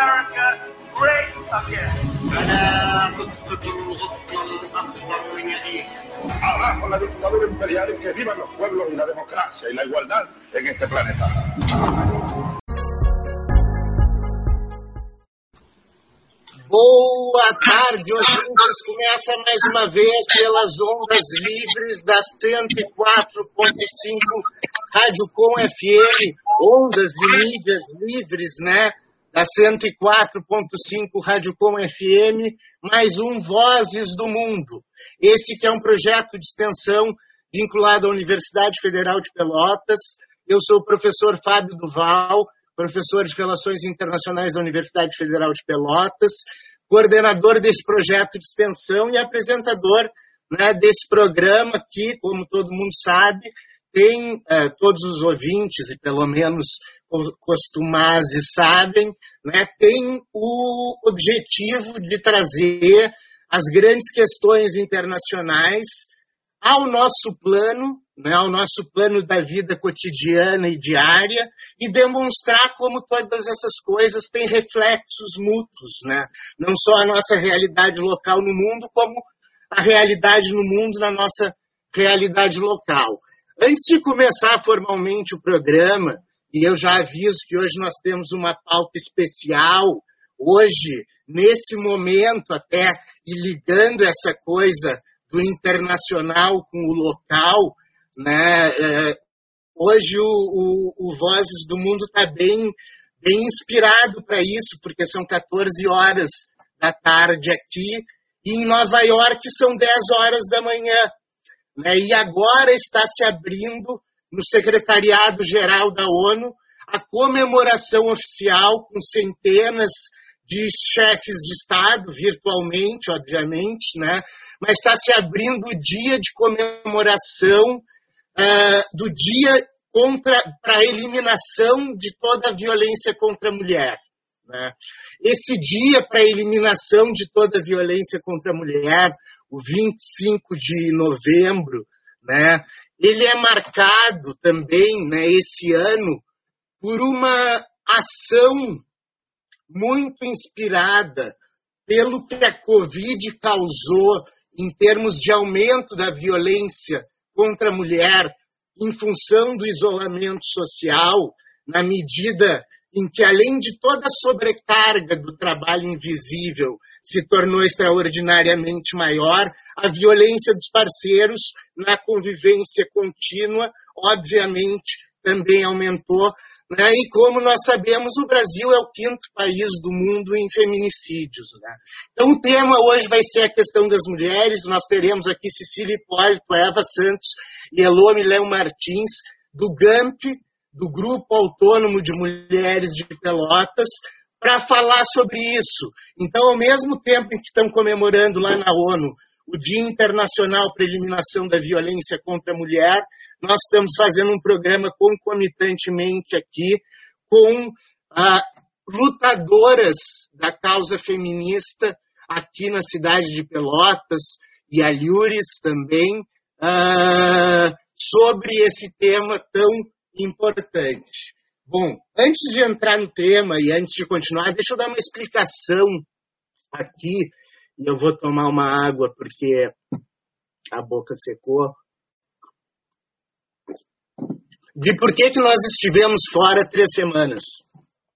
America great again. Abajo la dictadura imperial y que vivan los pueblos y la democracia y la igualdad en este planeta. Boa tarde, ouvintes. Começa mais uma vez pelas ondas livres da 104.5 Rádio Com FM, ondas de mídias livres, né? Da 104.5 Rádio Com FM, mais um Vozes do Mundo. Esse que é um projeto de extensão vinculado à Universidade Federal de Pelotas. Eu sou o professor Fábio Duval, professor de Relações Internacionais da Universidade Federal de Pelotas, coordenador desse projeto de extensão e apresentador né, desse programa que, como todo mundo sabe, tem eh, todos os ouvintes, e pelo menos costumazes sabem, né, tem o objetivo de trazer as grandes questões internacionais ao nosso plano, né, ao nosso plano da vida cotidiana e diária, e demonstrar como todas essas coisas têm reflexos mútuos, né? não só a nossa realidade local no mundo, como a realidade no mundo na nossa realidade local. Antes de começar formalmente o programa, e eu já aviso que hoje nós temos uma pauta especial, hoje, nesse momento até, e ligando essa coisa do internacional com o local, né? É, hoje o, o, o, Vozes do Mundo está bem, bem inspirado para isso, porque são 14 horas da tarde aqui, e em Nova York são 10 horas da manhã. Né? E agora está se abrindo no Secretariado-Geral da ONU a comemoração oficial com centenas de chefes de Estado, virtualmente, obviamente, né? mas está se abrindo o dia de comemoração uh, do dia para a eliminação de toda a violência contra a mulher. Né? Esse dia para a eliminação de toda a violência contra a mulher, o 25 de novembro, né? Ele é marcado também, né, esse ano, por uma ação muito inspirada pelo que a Covid causou em termos de aumento da violência contra a mulher em função do isolamento social, na medida em que, além de toda a sobrecarga do trabalho invisível se tornou extraordinariamente maior, a violência dos parceiros na convivência contínua, obviamente, também aumentou, né? E como nós sabemos, o Brasil é o quinto país do mundo em feminicídios. Né? Então, o tema hoje vai ser a questão das mulheres. Nós teremos aqui Cecília Hipólito, Eva Santos e Elô Léo Martins, do GAMP, do Grupo Autônomo de Mulheres de Pelotas, para falar sobre isso. Então, ao mesmo tempo que estão comemorando lá na ONU o Dia Internacional para a Eliminação da Violência contra a Mulher, nós estamos fazendo um programa concomitantemente aqui com ah, lutadoras da causa feminista aqui na cidade de Pelotas e Alhures também, ah, sobre esse tema tão importante. Bom, antes de entrar no tema e antes de continuar, deixa eu dar uma explicação aqui e eu vou tomar uma água porque a boca secou. De por que, que nós estivemos fora três semanas.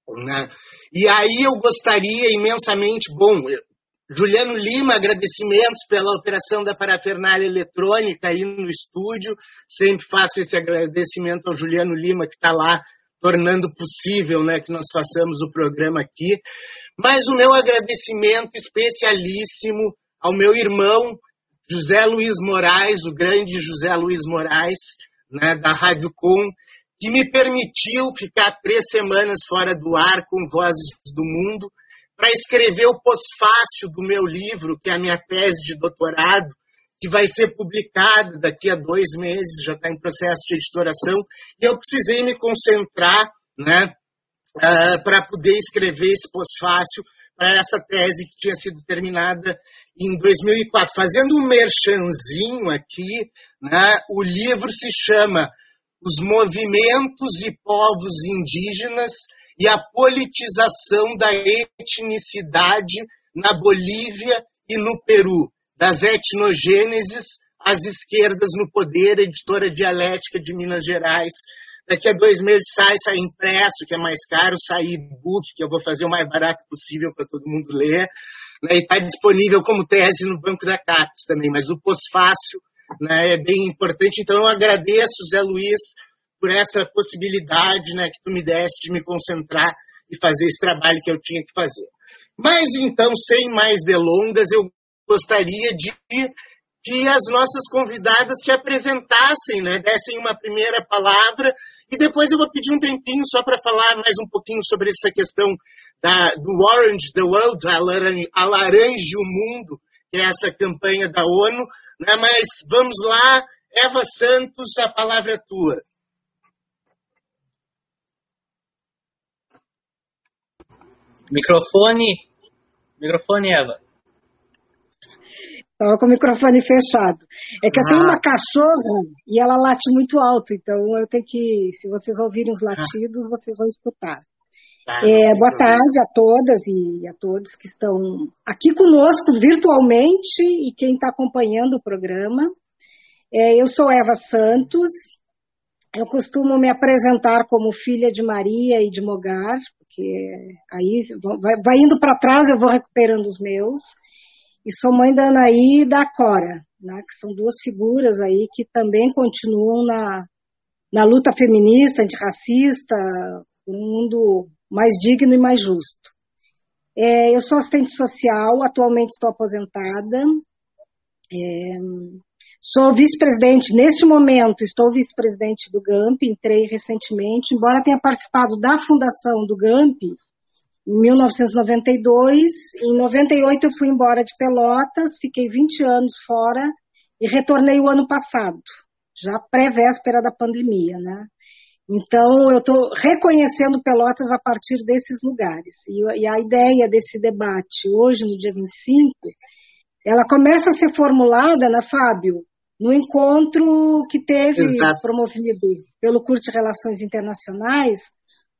Né? E aí eu gostaria imensamente, bom, Juliano Lima, agradecimentos pela operação da parafernália eletrônica aí no estúdio. Sempre faço esse agradecimento ao Juliano Lima, que está lá tornando possível né, que nós façamos o programa aqui. Mas o meu agradecimento especialíssimo ao meu irmão José Luiz Moraes, o grande José Luiz Moraes, né, da Rádio Com, que me permitiu ficar três semanas fora do ar com Vozes do Mundo para escrever o pós-fácil do meu livro, que é a minha tese de doutorado, que vai ser publicada daqui a dois meses, já está em processo de editoração, e eu precisei me concentrar né, uh, para poder escrever esse pós-fácil para essa tese que tinha sido terminada em 2004. Fazendo um merchanzinho aqui, né, o livro se chama Os Movimentos e Povos Indígenas e a politização da etnicidade na Bolívia e no Peru, das etnogêneses às esquerdas no poder, editora dialética de Minas Gerais. Daqui a dois meses sai, sai impresso, que é mais caro, sai e-book, que eu vou fazer o mais barato possível para todo mundo ler. Né? E está disponível como tese no Banco da CAPES também, mas o pós-fácil né, é bem importante. Então eu agradeço, Zé Luiz, por essa possibilidade né, que tu me deste de me concentrar e fazer esse trabalho que eu tinha que fazer. Mas então, sem mais delongas, eu gostaria de que as nossas convidadas se apresentassem, né, dessem uma primeira palavra e depois eu vou pedir um tempinho só para falar mais um pouquinho sobre essa questão da, do Orange the World, Alaranje o Mundo, que é essa campanha da ONU, né, mas vamos lá, Eva Santos, a palavra é tua. Microfone. Microfone, Eva. Estava com o microfone fechado. É que eu tenho uma cachorra e ela late muito alto, então eu tenho que, se vocês ouvirem os latidos, vocês vão escutar. Tá, é, boa tarde a todas e a todos que estão aqui conosco virtualmente e quem está acompanhando o programa. É, eu sou Eva Santos, eu costumo me apresentar como filha de Maria e de Mogar, porque aí vai, vai indo para trás, eu vou recuperando os meus. E sou mãe da Anaí e da Cora, né, que são duas figuras aí que também continuam na, na luta feminista, antirracista, um mundo mais digno e mais justo. É, eu sou assistente social, atualmente estou aposentada. É, Sou vice-presidente, neste momento, estou vice-presidente do GAMP, entrei recentemente, embora tenha participado da fundação do GAMP em 1992. Em 98 eu fui embora de Pelotas, fiquei 20 anos fora e retornei o ano passado, já pré-véspera da pandemia, né? Então, eu estou reconhecendo Pelotas a partir desses lugares. E, e a ideia desse debate hoje, no dia 25, ela começa a ser formulada, né, Fábio, no encontro que teve Exato. promovido pelo curso de Relações Internacionais,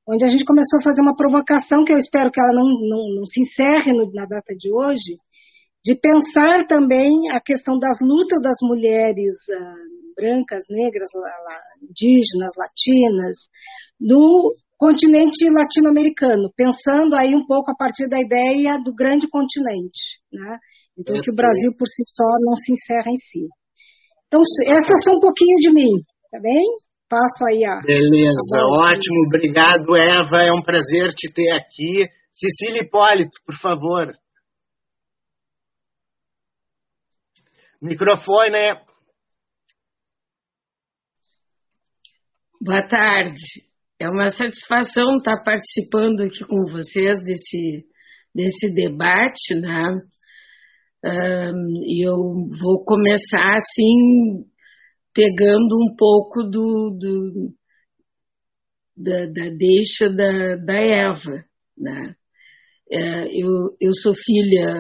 onde a gente começou a fazer uma provocação que eu espero que ela não, não, não se encerre no, na data de hoje, de pensar também a questão das lutas das mulheres uh, brancas, negras, indígenas, latinas, no continente latino-americano, pensando aí um pouco a partir da ideia do grande continente, né? Então, que o Brasil por si só não se encerra em si. Então, essas são um pouquinho de mim, tá bem? Passo aí a. Beleza, a ótimo, obrigado, Eva. É um prazer te ter aqui. Cecília Hipólito, por favor. Microfone. Boa tarde. É uma satisfação estar participando aqui com vocês desse, desse debate, né? E eu vou começar assim, pegando um pouco do, do da, da, deixa da, da Eva. Né? É, eu, eu sou filha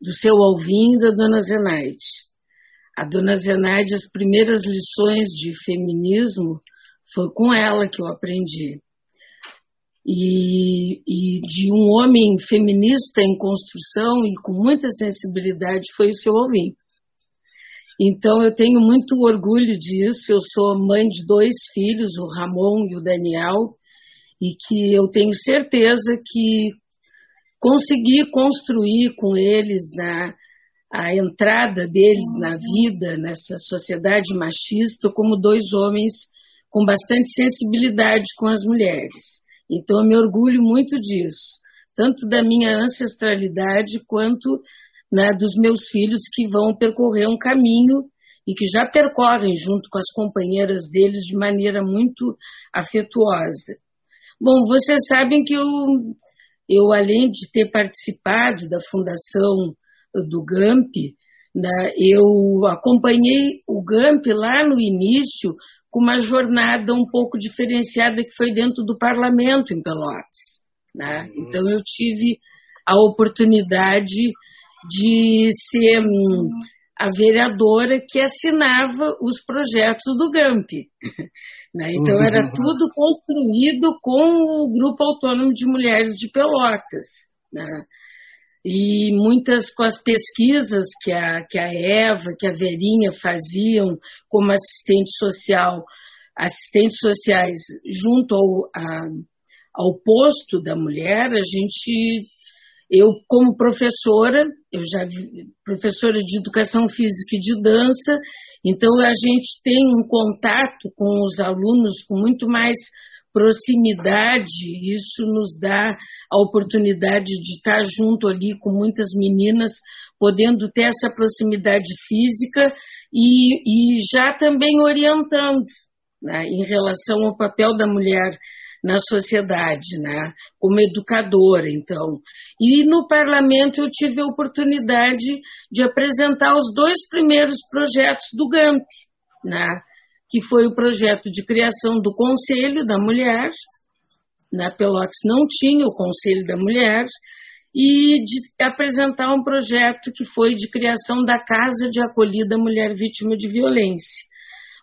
do seu Alvim e da dona Zenaide. A dona Zenaide, as primeiras lições de feminismo foi com ela que eu aprendi e, e, de um homem feminista em construção e com muita sensibilidade foi o seu Alvin. Então eu tenho muito orgulho disso. Eu sou mãe de dois filhos, o Ramon e o Daniel, e que eu tenho certeza que consegui construir com eles na a entrada deles na vida, nessa sociedade machista, como dois homens com bastante sensibilidade com as mulheres. Então eu me orgulho muito disso, tanto da minha ancestralidade quanto né, dos meus filhos que vão percorrer um caminho e que já percorrem junto com as companheiras deles de maneira muito afetuosa. Bom, vocês sabem que eu, eu além de ter participado da fundação do GAMP, né, eu acompanhei o GAMP lá no início com uma jornada um pouco diferenciada que foi dentro do parlamento em Pelotas. Né? Uhum. Então eu tive a oportunidade de ser hum, a vereadora que assinava os projetos do GAMP. Né? Então, era uhum. tudo construído com o Grupo Autônomo de Mulheres de Pelotas. Né? E muitas com as pesquisas que a, que a Eva, que a Verinha faziam como assistente social, assistentes sociais junto ao, a, ao posto da mulher, a gente eu, como professora, eu já professora de educação física e de dança, então a gente tem um contato com os alunos com muito mais proximidade, isso nos dá a oportunidade de estar junto ali com muitas meninas, podendo ter essa proximidade física e, e já também orientando né, em relação ao papel da mulher na sociedade, né? como educadora, então. E no parlamento eu tive a oportunidade de apresentar os dois primeiros projetos do GAMP, né? que foi o projeto de criação do Conselho da Mulher, na Pelotas não tinha o Conselho da Mulher, e de apresentar um projeto que foi de criação da Casa de Acolhida Mulher Vítima de Violência.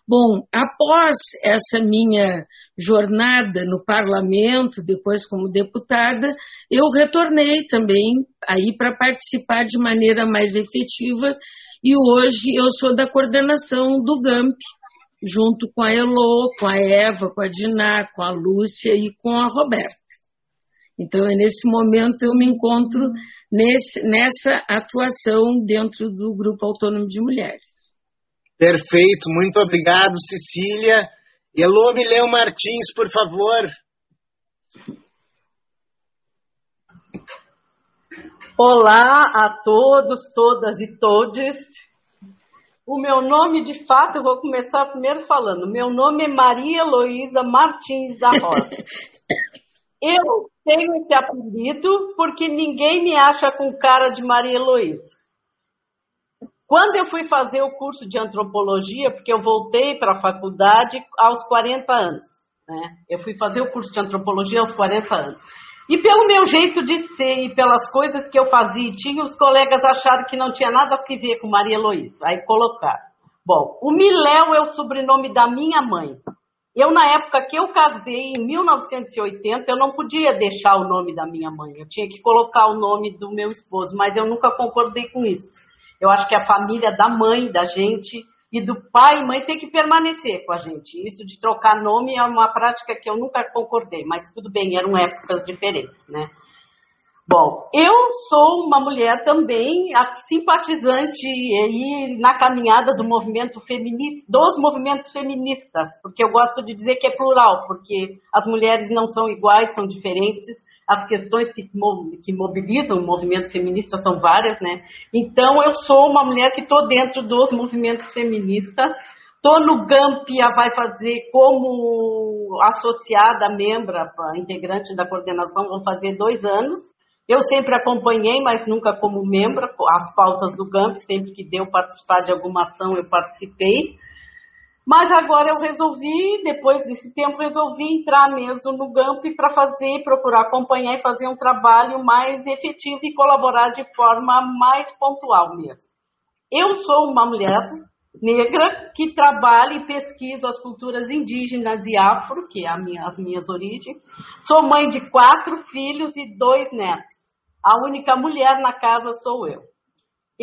Bom, após essa minha jornada no parlamento, depois como deputada, eu retornei também aí para participar de maneira mais efetiva e hoje eu sou da coordenação do GAMP, junto com a Elo, com a Eva, com a Diná, com a Lúcia e com a Roberta. Então, é nesse momento eu me encontro nesse, nessa atuação dentro do Grupo Autônomo de Mulheres. Perfeito, muito obrigado, Cecília. Elô Mileu Martins, por favor. Olá a todos, todas e todes. O meu nome, de fato, eu vou começar primeiro falando. Meu nome é Maria Heloísa Martins da Rosa. Eu tenho esse apelido porque ninguém me acha com cara de Maria Heloísa. Quando eu fui fazer o curso de antropologia, porque eu voltei para a faculdade aos 40 anos, né? Eu fui fazer o curso de antropologia aos 40 anos. E pelo meu jeito de ser e pelas coisas que eu fazia e tinha, os colegas acharam que não tinha nada a ver com Maria Heloísa. Aí colocaram. Bom, o Miléu é o sobrenome da minha mãe. Eu, na época que eu casei, em 1980, eu não podia deixar o nome da minha mãe. Eu tinha que colocar o nome do meu esposo, mas eu nunca concordei com isso. Eu acho que a família da mãe, da gente, e do pai e mãe tem que permanecer com a gente. Isso de trocar nome é uma prática que eu nunca concordei, mas tudo bem, eram épocas diferentes, né? Bom, eu sou uma mulher também simpatizante aí na caminhada do movimento feminista, dos movimentos feministas, porque eu gosto de dizer que é plural, porque as mulheres não são iguais, são diferentes, as questões que, que mobilizam o movimento feminista são várias, né? Então, eu sou uma mulher que estou dentro dos movimentos feministas, estou no GAMP, vai fazer como associada, membra, integrante da coordenação, vão fazer dois anos. Eu sempre acompanhei, mas nunca como membro, as pautas do GAMP, sempre que deu participar de alguma ação, eu participei. Mas agora eu resolvi, depois desse tempo, resolvi entrar mesmo no GAMP para fazer, procurar acompanhar e fazer um trabalho mais efetivo e colaborar de forma mais pontual mesmo. Eu sou uma mulher negra que trabalha e pesquisa as culturas indígenas e afro, que é minha, as minhas origens. Sou mãe de quatro filhos e dois netos. A única mulher na casa sou eu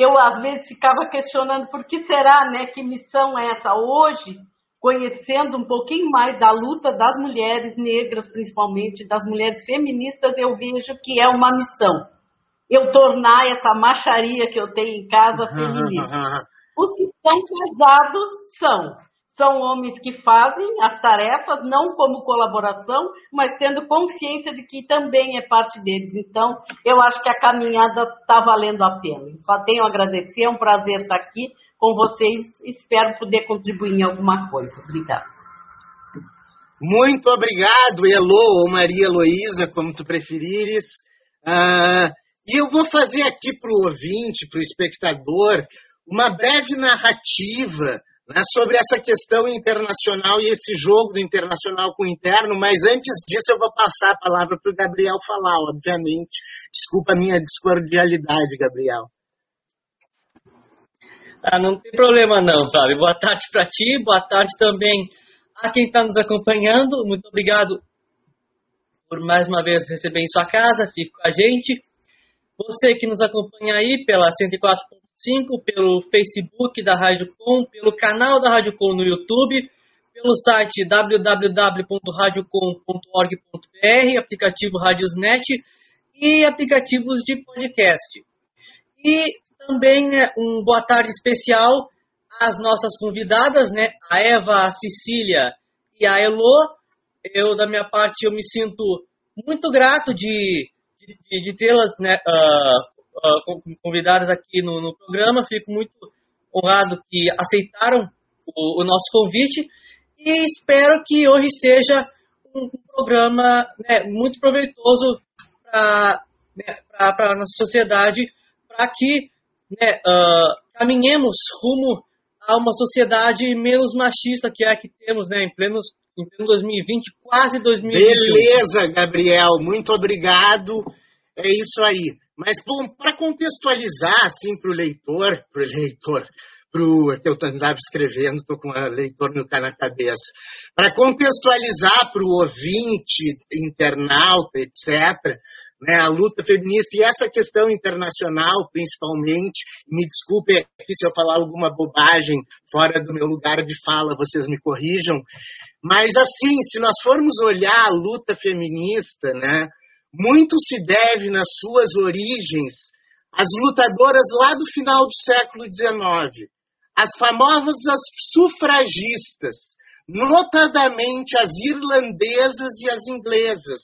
eu às vezes ficava questionando por que será, né, que missão é essa hoje, conhecendo um pouquinho mais da luta das mulheres negras, principalmente das mulheres feministas, eu vejo que é uma missão. Eu tornar essa macharia que eu tenho em casa feminista. Os que são casados são são homens que fazem as tarefas, não como colaboração, mas tendo consciência de que também é parte deles. Então, eu acho que a caminhada está valendo a pena. Só tenho a agradecer, é um prazer estar aqui com vocês. Espero poder contribuir em alguma coisa. Obrigada. Muito obrigado, Elo ou Maria Heloísa, como tu preferires. Uh, e eu vou fazer aqui para o ouvinte, para o espectador, uma breve narrativa né, sobre essa questão internacional e esse jogo do internacional com o interno, mas antes disso eu vou passar a palavra para o Gabriel falar, obviamente. Desculpa a minha discordialidade, Gabriel. Ah, não tem problema não, Fábio. Boa tarde para ti, boa tarde também a quem está nos acompanhando. Muito obrigado por mais uma vez receber em sua casa, fique com a gente. Você que nos acompanha aí pela 104.5, pelo Facebook da Rádio Com, pelo canal da Rádio Com no YouTube, pelo site www.radiocom.org.br, aplicativo Radiosnet e aplicativos de podcast. E também né, um boa tarde especial às nossas convidadas, né, a Eva, a Cecília e a Elo. Eu, da minha parte, eu me sinto muito grato de, de, de tê-las né, uh, uh, convidadas aqui no, no, programa. Fico muito honrado que aceitaram o, o nosso convite e espero que hoje seja um programa né, muito proveitoso para né, a nossa sociedade, para que né, uh, caminhemos rumo a uma sociedade menos machista que é a que temos né, em, pleno, em pleno 2020, quase 2021. Beleza, Gabriel, muito obrigado. É isso aí. Mas, bom, para contextualizar, assim, para o leitor, para o leitor, pro, que eu estava escrevendo, estou com o leitor no tá na cabeça, para contextualizar para o ouvinte, internauta, etc., né, a luta feminista e essa questão internacional, principalmente. Me desculpe aqui se eu falar alguma bobagem fora do meu lugar de fala, vocês me corrijam. Mas, assim, se nós formos olhar a luta feminista, né, muito se deve nas suas origens às lutadoras lá do final do século XIX, as famosas sufragistas, notadamente as irlandesas e as inglesas,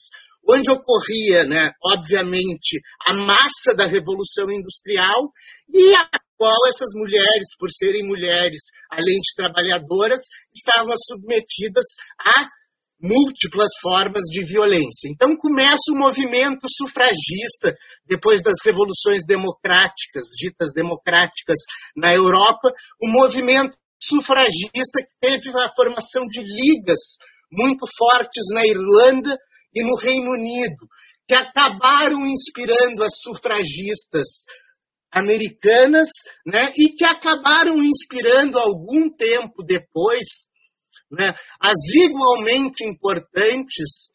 onde ocorria, né, obviamente, a massa da Revolução Industrial e a qual essas mulheres, por serem mulheres, além de trabalhadoras, estavam submetidas a múltiplas formas de violência. Então começa o movimento sufragista, depois das revoluções democráticas, ditas democráticas na Europa, o movimento sufragista que teve a formação de ligas muito fortes na Irlanda, e no Reino Unido, que acabaram inspirando as sufragistas americanas, né, e que acabaram inspirando algum tempo depois, né, as igualmente importantes,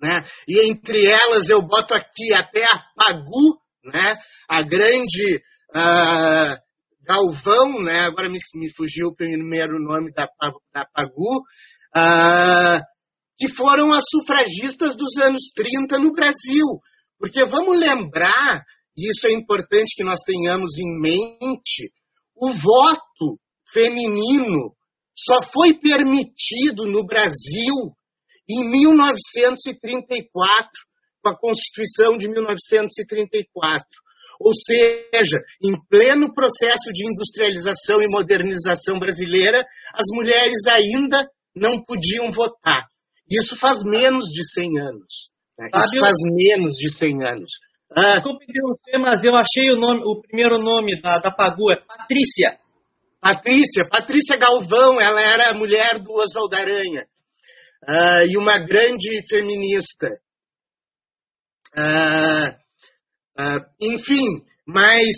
né, e entre elas eu boto aqui até a Pagu, né, a grande uh, Galvão, né, agora me, me, fugiu o primeiro nome da, da Pagu, uh, que foram as sufragistas dos anos 30 no Brasil. Porque vamos lembrar, e isso é importante que nós tenhamos em mente, o voto feminino só foi permitido no Brasil em 1934, com a Constituição de 1934. Ou seja, em pleno processo de industrialização e modernização brasileira, as mulheres ainda não podiam votar. Isso faz menos de 100 anos. Né? Isso faz menos de 100 anos. Ah, Desculpe interromper, mas eu achei o, nome, o primeiro nome da, da Pagu, é Patrícia. Patrícia, Patrícia Galvão, ela era mulher do Oswaldo Aranha. Uh, e uma grande feminista. Uh, uh, enfim, mas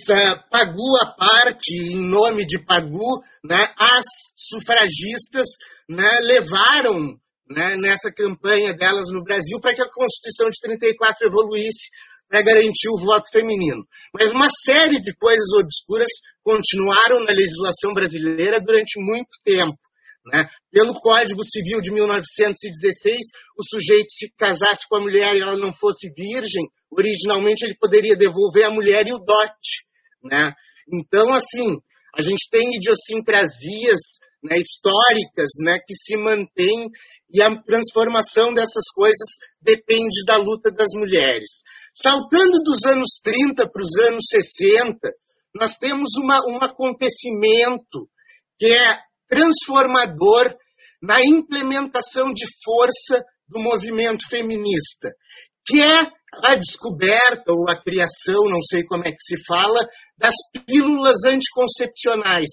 Pagu à parte, em nome de Pagu, né, as sufragistas né, levaram né, nessa campanha delas no Brasil para que a Constituição de 34 evoluísse para garantir o voto feminino. Mas uma série de coisas obscuras continuaram na legislação brasileira durante muito tempo. Né? Pelo Código Civil de 1916, o sujeito se casasse com a mulher e ela não fosse virgem, originalmente ele poderia devolver a mulher e o dote. Né? Então, assim, a gente tem idiosincrasias né, históricas né, que se mantêm e a transformação dessas coisas depende da luta das mulheres. Saltando dos anos 30 para os anos 60, nós temos uma, um acontecimento que é transformador na implementação de força do movimento feminista, que é a descoberta ou a criação, não sei como é que se fala, das pílulas anticoncepcionais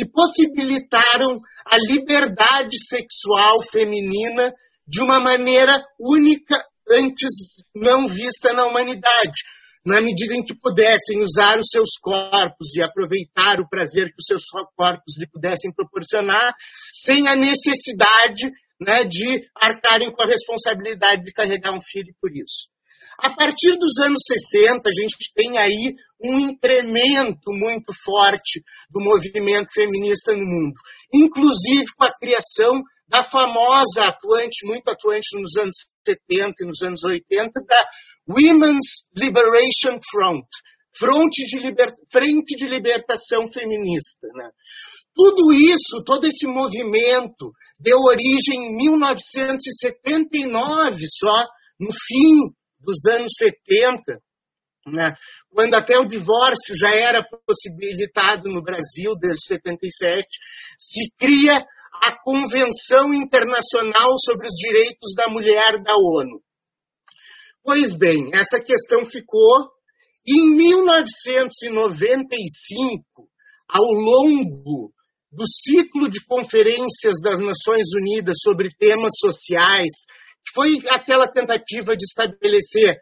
que possibilitaram a liberdade sexual feminina de uma maneira única antes não vista na humanidade. na medida em que pudessem usar os seus corpos e aproveitar o prazer que os seus corpos lhe pudessem proporcionar, sem a necessidade né, de arcarem com a responsabilidade de carregar um filho por isso. A partir dos anos 60, a gente tem aí um incremento muito forte do movimento feminista no mundo, inclusive com a criação da famosa atuante, muito atuante nos anos 70 e nos anos 80, da Women's Liberation Front, Frente de, liber... Frente de Libertação Feminista. Né? Tudo isso, todo esse movimento, deu origem em 1979 só, no fim dos anos 70, né? quando até o divórcio já era possibilitado no Brasil, desde 77, se cria a Convenção Internacional sobre os Direitos da Mulher da ONU. Pois bem, essa questão ficou. Em 1995, ao longo do ciclo de conferências das Nações Unidas sobre temas sociais, foi aquela tentativa de estabelecer,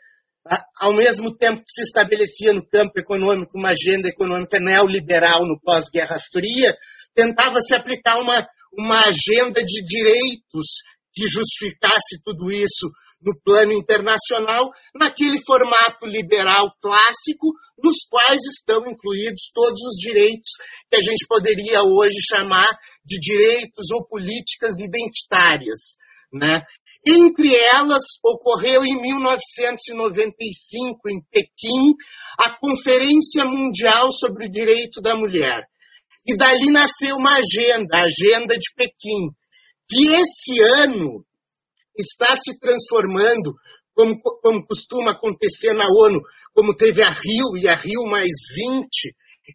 ao mesmo tempo que se estabelecia no campo econômico uma agenda econômica neoliberal no pós-Guerra Fria, tentava se aplicar uma, uma agenda de direitos que justificasse tudo isso no plano internacional, naquele formato liberal clássico, nos quais estão incluídos todos os direitos que a gente poderia hoje chamar de direitos ou políticas identitárias. Né? Entre elas, ocorreu em 1995, em Pequim, a Conferência Mundial sobre o Direito da Mulher. E dali nasceu uma agenda, a Agenda de Pequim, que esse ano está se transformando, como, como costuma acontecer na ONU, como teve a Rio e a Rio mais 20,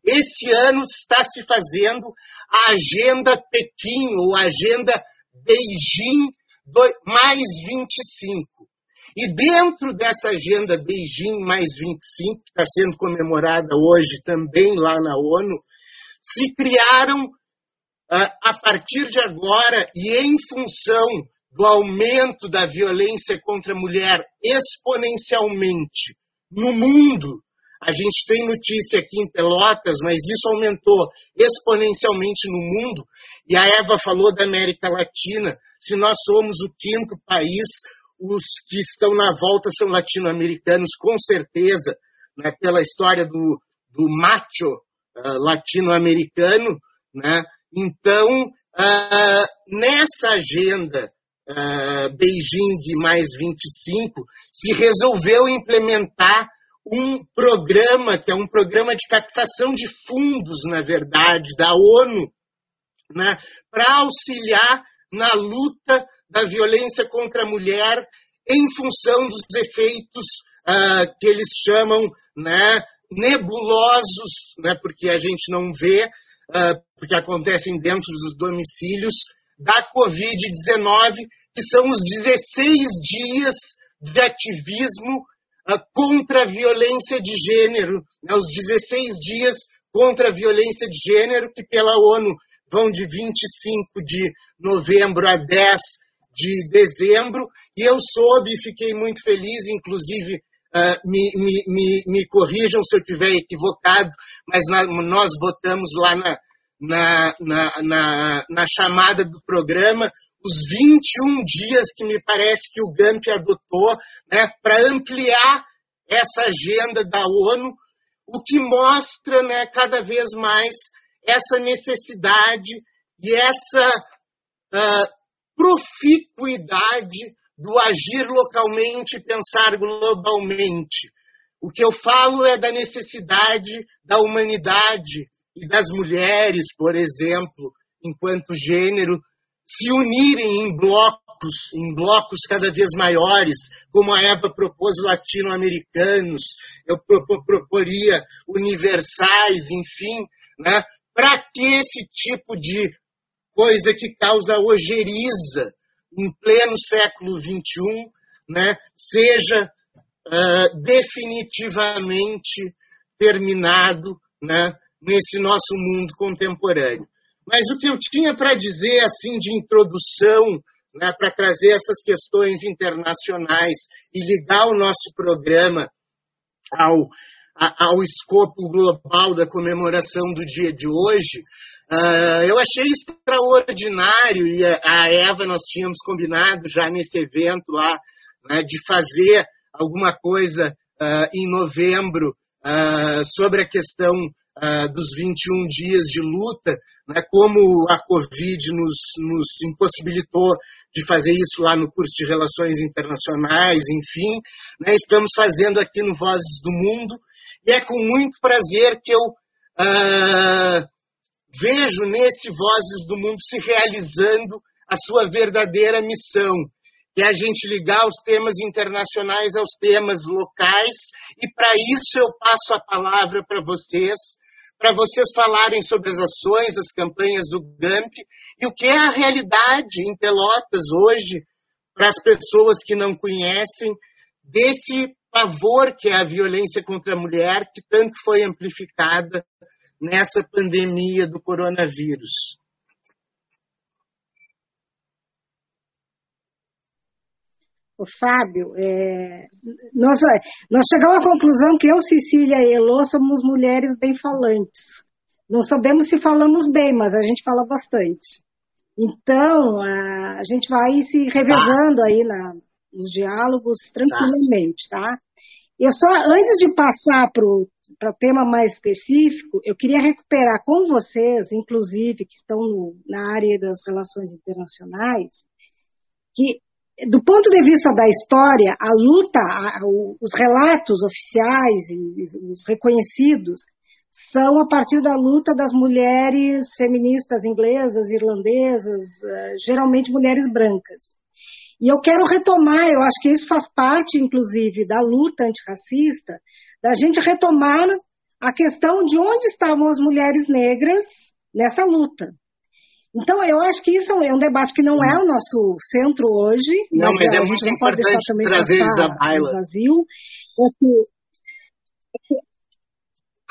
esse ano está se fazendo a Agenda Pequim, ou a Agenda Beijing mais 25. E dentro dessa agenda Beijing mais 25, que está sendo comemorada hoje também lá na ONU, se criaram, ah, a partir de agora e em função do aumento da violência contra a mulher exponencialmente no mundo. A gente tem notícia aqui em Pelotas, mas isso aumentou exponencialmente no mundo. E a Eva falou da América Latina. Se nós somos o quinto país, os que estão na volta são latino-americanos, com certeza, né, pela história do, do macho uh, latino-americano. Né? Então, uh, nessa agenda uh, Beijing mais 25, se resolveu implementar um programa, que é um programa de captação de fundos, na verdade, da ONU, né, para auxiliar na luta da violência contra a mulher em função dos efeitos uh, que eles chamam né, nebulosos, né, porque a gente não vê, uh, porque acontecem dentro dos domicílios, da Covid-19, que são os 16 dias de ativismo contra a violência de gênero, né, os 16 dias contra a violência de gênero, que pela ONU vão de 25 de novembro a 10 de dezembro, e eu soube e fiquei muito feliz, inclusive uh, me, me, me, me, corrijam se eu estiver equivocado, mas na, nós botamos lá na, na, na, na, na chamada do programa os 21 dias que me parece que o GAMP adotou né, para ampliar essa agenda da ONU, o que mostra né, cada vez mais essa necessidade e essa uh, proficuidade do agir localmente e pensar globalmente. O que eu falo é da necessidade da humanidade e das mulheres, por exemplo, enquanto gênero, se unirem em blocos, em blocos cada vez maiores, como a Eva propôs latino-americanos, eu proporia universais, enfim, né, para que esse tipo de coisa que causa ojeriza em pleno século XXI né, seja uh, definitivamente terminado né, nesse nosso mundo contemporâneo. Mas o que eu tinha para dizer assim de introdução, né, para trazer essas questões internacionais e ligar o nosso programa ao, ao escopo global da comemoração do dia de hoje, uh, eu achei extraordinário, e a, a, Eva, nós tínhamos combinado já nesse evento lá, né, de fazer alguma coisa uh, em novembro uh, sobre a questão dos 21 dias de luta, né, como a Covid nos, nos impossibilitou de fazer isso lá no curso de Relações Internacionais, enfim, né, estamos fazendo aqui no Vozes do Mundo, e é com muito prazer que eu uh, vejo nesse Vozes do Mundo se realizando a sua verdadeira missão, que é a gente ligar os temas internacionais aos temas locais, e para isso eu passo a palavra para vocês, para vocês falarem sobre as ações, as campanhas do GAMP e o que é a realidade em Pelotas hoje para as pessoas que não conhecem desse pavor que é a violência contra a mulher, que tanto foi amplificada nessa pandemia do coronavírus. O Fábio, é, nós, nós chegamos à conclusão que eu, Cecília e Elô somos mulheres bem falantes. Não sabemos se falamos bem, mas a gente fala bastante. Então, a, a gente vai se revezando tá. aí na, nos diálogos tranquilamente, tá? Eu só, antes de passar para o tema mais específico, eu queria recuperar com vocês, inclusive, que estão no, na área das relações internacionais, que do ponto de vista da história, a luta, a, os relatos oficiais e os reconhecidos são a partir da luta das mulheres feministas inglesas, irlandesas, eh, geralmente mulheres brancas. E eu quero retomar, eu acho que isso faz parte, inclusive, da luta antirracista, da gente retomar a questão de onde estavam as mulheres negras nessa luta. Então, eu acho que isso é um debate que não é o nosso centro hoje. Não, mas, mas é muito importante trazer eles à baila. Brasil. É que, é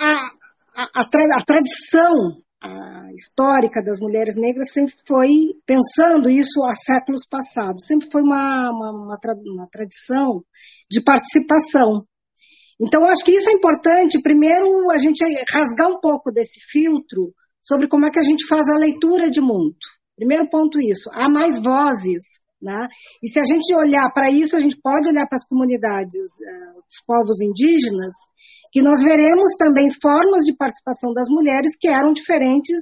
a, a, a, tradição a histórica das mulheres negras sempre foi pensando isso há séculos passados, sempre foi uma, uma, uma, uma tradição de participação. Então, acho que isso é importante, primeiro, a gente rasgar um pouco desse filtro sobre como é que a gente faz a leitura de mundo. Primeiro ponto isso, há mais vozes, né? E se a gente olhar para isso, a gente pode olhar para as comunidades uh, dos povos indígenas, que nós veremos também formas de participação das mulheres que eram diferentes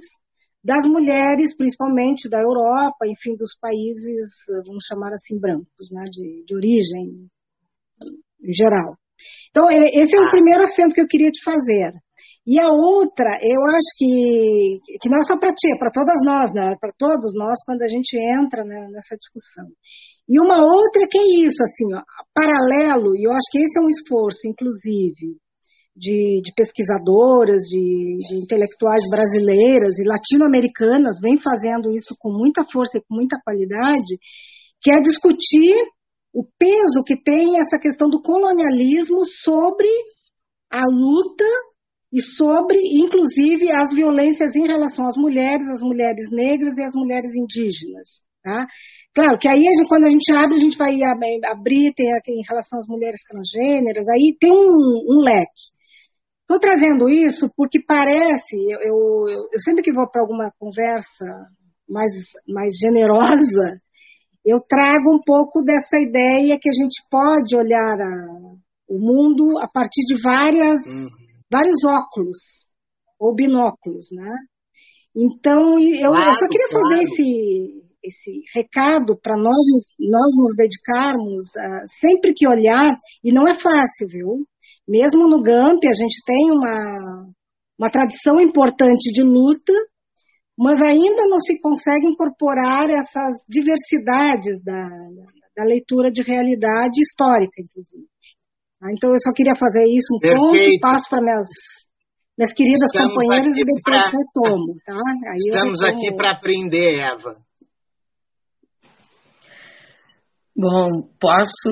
das mulheres, principalmente da Europa, enfim, dos países, vamos chamar assim, brancos, né? de, de origem em geral. Então, esse é o primeiro acento que eu queria te fazer. E a outra, eu acho que, que não é só para ti, é para todas nós, né? para todos nós, quando a gente entra né, nessa discussão. E uma outra que é isso, assim, ó, paralelo, e eu acho que esse é um esforço, inclusive, de, de pesquisadoras, de, de, intelectuais brasileiras e latino-americanas, vem fazendo isso com muita força e com muita qualidade, que é discutir o peso que tem essa questão do colonialismo sobre a luta e sobre, inclusive, as violências em relação às mulheres, às mulheres negras e às mulheres indígenas. Tá? Claro que aí, quando a gente abre, a gente vai abrir, tem em relação às mulheres transgêneras, aí tem um, um leque. Estou trazendo isso porque parece, eu, eu, eu sempre que vou para alguma conversa mais, mais generosa, eu trago um pouco dessa ideia que a gente pode olhar a, o mundo a partir de várias uhum vários óculos ou binóculos, né? Então, eu, claro, eu só queria claro. fazer esse, esse recado para nós, nós nos dedicarmos a, sempre que olhar, e não é fácil, viu? Mesmo no GAMP, a gente tem uma, uma tradição importante de luta, mas ainda não se consegue incorporar essas diversidades da, da leitura de realidade histórica, inclusive. Ah, então eu só queria fazer isso um Perfeito. ponto e passo para minhas, minhas queridas Estamos companheiras e depois pra... retomo, tá? Aí Estamos aqui para aprender, Eva. Bom, posso,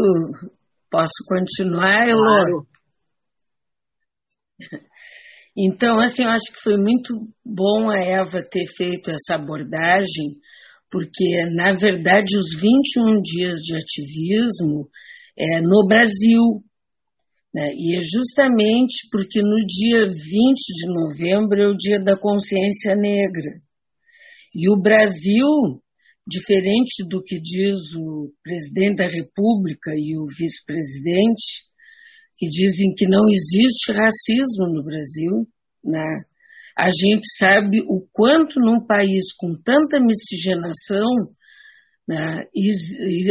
posso continuar, Elô? Claro. Então, assim, eu acho que foi muito bom a Eva ter feito essa abordagem, porque, na verdade, os 21 dias de ativismo é, no Brasil Né? E é justamente porque no dia 20 de novembro é o dia da consciência negra. E o Brasil, diferente do que diz o presidente da República e o vice-presidente, que dizem que não existe racismo no Brasil, né? a gente sabe o quanto num país com tanta miscigenação né,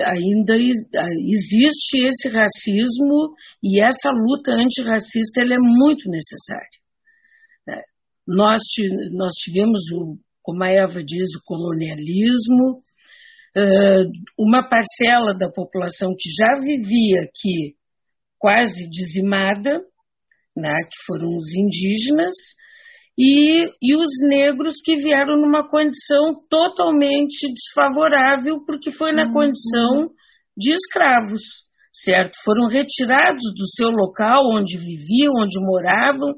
ainda existe esse racismo e essa luta antirracista ela é muito necessária. Né. Nós, nós tivemos, o, como a Eva diz, o colonialismo, uma parcela da população que já vivia aqui quase dizimada, né, que foram os indígenas, e, e os negros que vieram numa condição totalmente desfavorável, porque foi na uhum. condição de escravos, certo? Foram retirados do seu local onde viviam, onde moravam,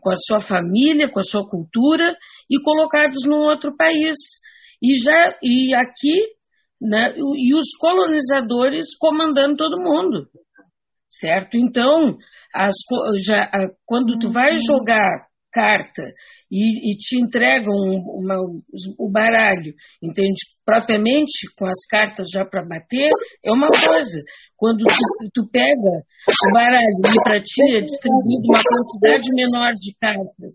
com a sua família, com a sua cultura, e colocados num outro país. E, já, e aqui, né, e os colonizadores comandando todo mundo, certo? Então, as, já, quando tu vai uhum. jogar carta e, e te entregam uma, o baralho, entende? Propriamente com as cartas já para bater, é uma coisa. Quando tu, tu pega o baralho e para ti é distribuído uma quantidade menor de cartas,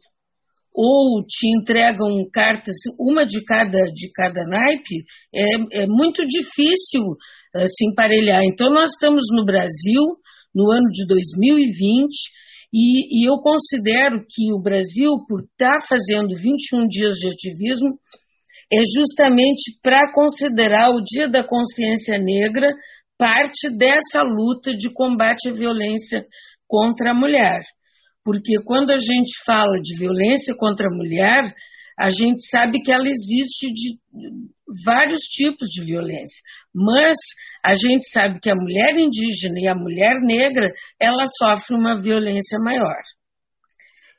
ou te entregam cartas, uma de cada, de cada naipe, é, é muito difícil uh, se emparelhar. Então, nós estamos no Brasil, no ano de 2020, e, e eu considero que o Brasil, por estar tá fazendo 21 dias de ativismo, é justamente para considerar o Dia da Consciência Negra parte dessa luta de combate à violência contra a mulher. Porque quando a gente fala de violência contra a mulher, a gente sabe que ela existe de vários tipos de violência, mas a gente sabe que a mulher indígena e a mulher negra, ela sofre uma violência maior.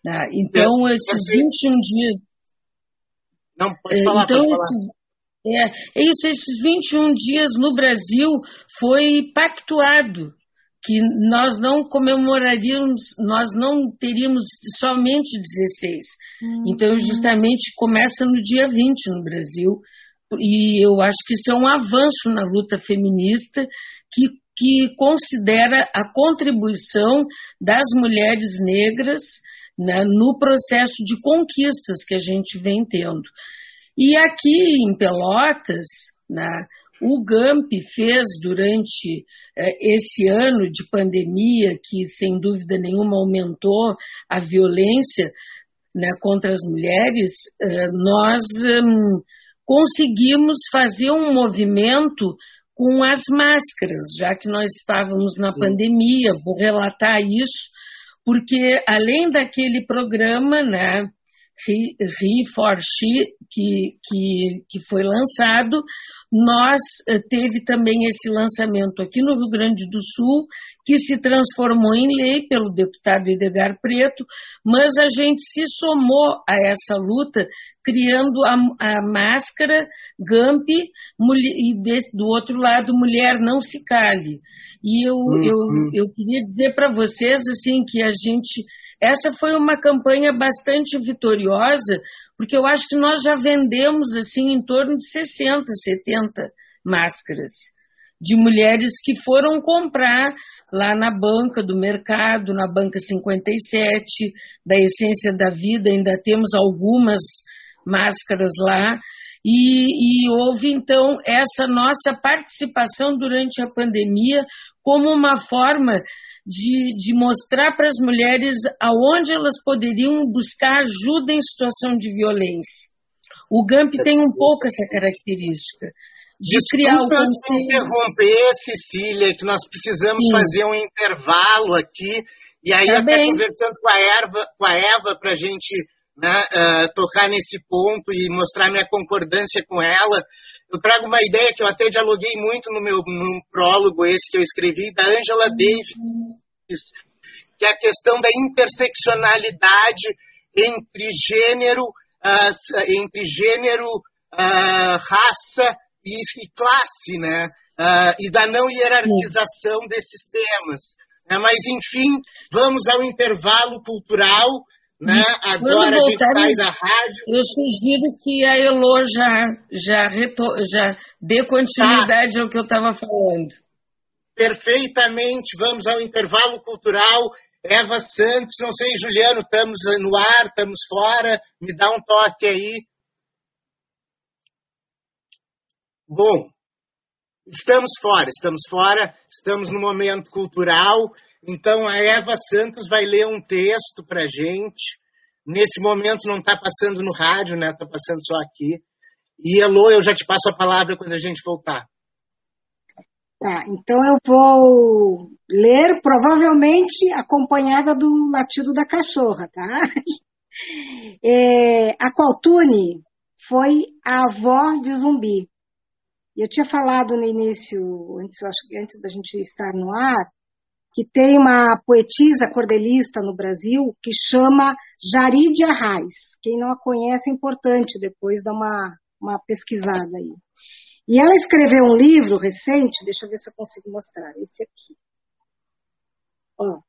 Né? Então, esses 21 dias... Não, pode falar, então, pode esses, é, é, isso, esses 21 dias no Brasil foi pactuado que nós não comemoraríamos, nós não teríamos somente 16. Uhum. Então, justamente começa no dia 20 no Brasil, e eu acho que isso é um avanço na luta feminista que, que considera a contribuição das mulheres negras né, no processo de conquistas que a gente vem tendo. E aqui em Pelotas, né, o GAMP fez durante eh, esse ano de pandemia, que sem dúvida nenhuma aumentou a violência né, contra as mulheres, eh, nós hum, conseguimos fazer um movimento com as máscaras, já que nós estávamos na Sim. pandemia, vou relatar isso, porque além daquele programa, né, Ri for She, que, que, que foi lançado, nós eh, teve também esse lançamento aqui no Rio Grande do Sul, que se transformou em lei pelo deputado Edgar Preto, mas a gente se somou a essa luta criando a, a máscara GAMP e desse, do outro lado Mulher Não Se Cale. E eu, uhum. eu, eu queria dizer para vocês assim que a gente essa foi uma campanha bastante vitoriosa, porque eu acho que nós já vendemos assim em torno de 60, 70 máscaras de mulheres que foram comprar lá na banca do mercado, na banca 57, da Essência da Vida, ainda temos algumas máscaras lá. E, e houve então essa nossa participação durante a pandemia como uma forma de, de mostrar para as mulheres aonde elas poderiam buscar ajuda em situação de violência. O GAMP tem um pouco essa característica de Desculpa criar o conselho. interromper, Cecília, que nós precisamos Sim. fazer um intervalo aqui, e aí tá até bem. conversando com a, Eva, com a Eva para a gente né, uh, tocar nesse ponto e mostrar minha concordância com ela, eu trago uma ideia que eu até dialoguei muito no meu no prólogo esse que eu escrevi, da Angela Davis, que é a questão da interseccionalidade entre gênero, uh, entre gênero, uh, raça e, e, classe, né? Uh, e da não hierarquização desses temas. Né? Mas, enfim, vamos ao intervalo cultural. Né? Agora a gente faz a rádio. Eu sugiro que a Elo já, já, retor já dê continuidade tá. ao que eu estava falando. Perfeitamente. Vamos ao intervalo cultural. Eva Santos, não sei, Juliano, estamos no ar, estamos fora. Me dá um toque aí. Bom, estamos fora, estamos fora, estamos no momento cultural. Então a Eva Santos vai ler um texto para gente. Nesse momento não está passando no rádio, né? Está passando só aqui. E Elô, eu já te passo a palavra quando a gente voltar. Tá, então eu vou ler, provavelmente acompanhada do latido da cachorra, tá? É, a Qualtune foi a avó de Zumbi. Eu tinha falado no início, antes, antes da gente estar no ar, que tem uma poetisa cordelista no Brasil que chama Jaridia Arraes. Quem não a conhece é importante depois dar uma, uma pesquisada aí. E ela escreveu um livro recente, deixa eu ver se eu consigo mostrar, esse aqui. Ó.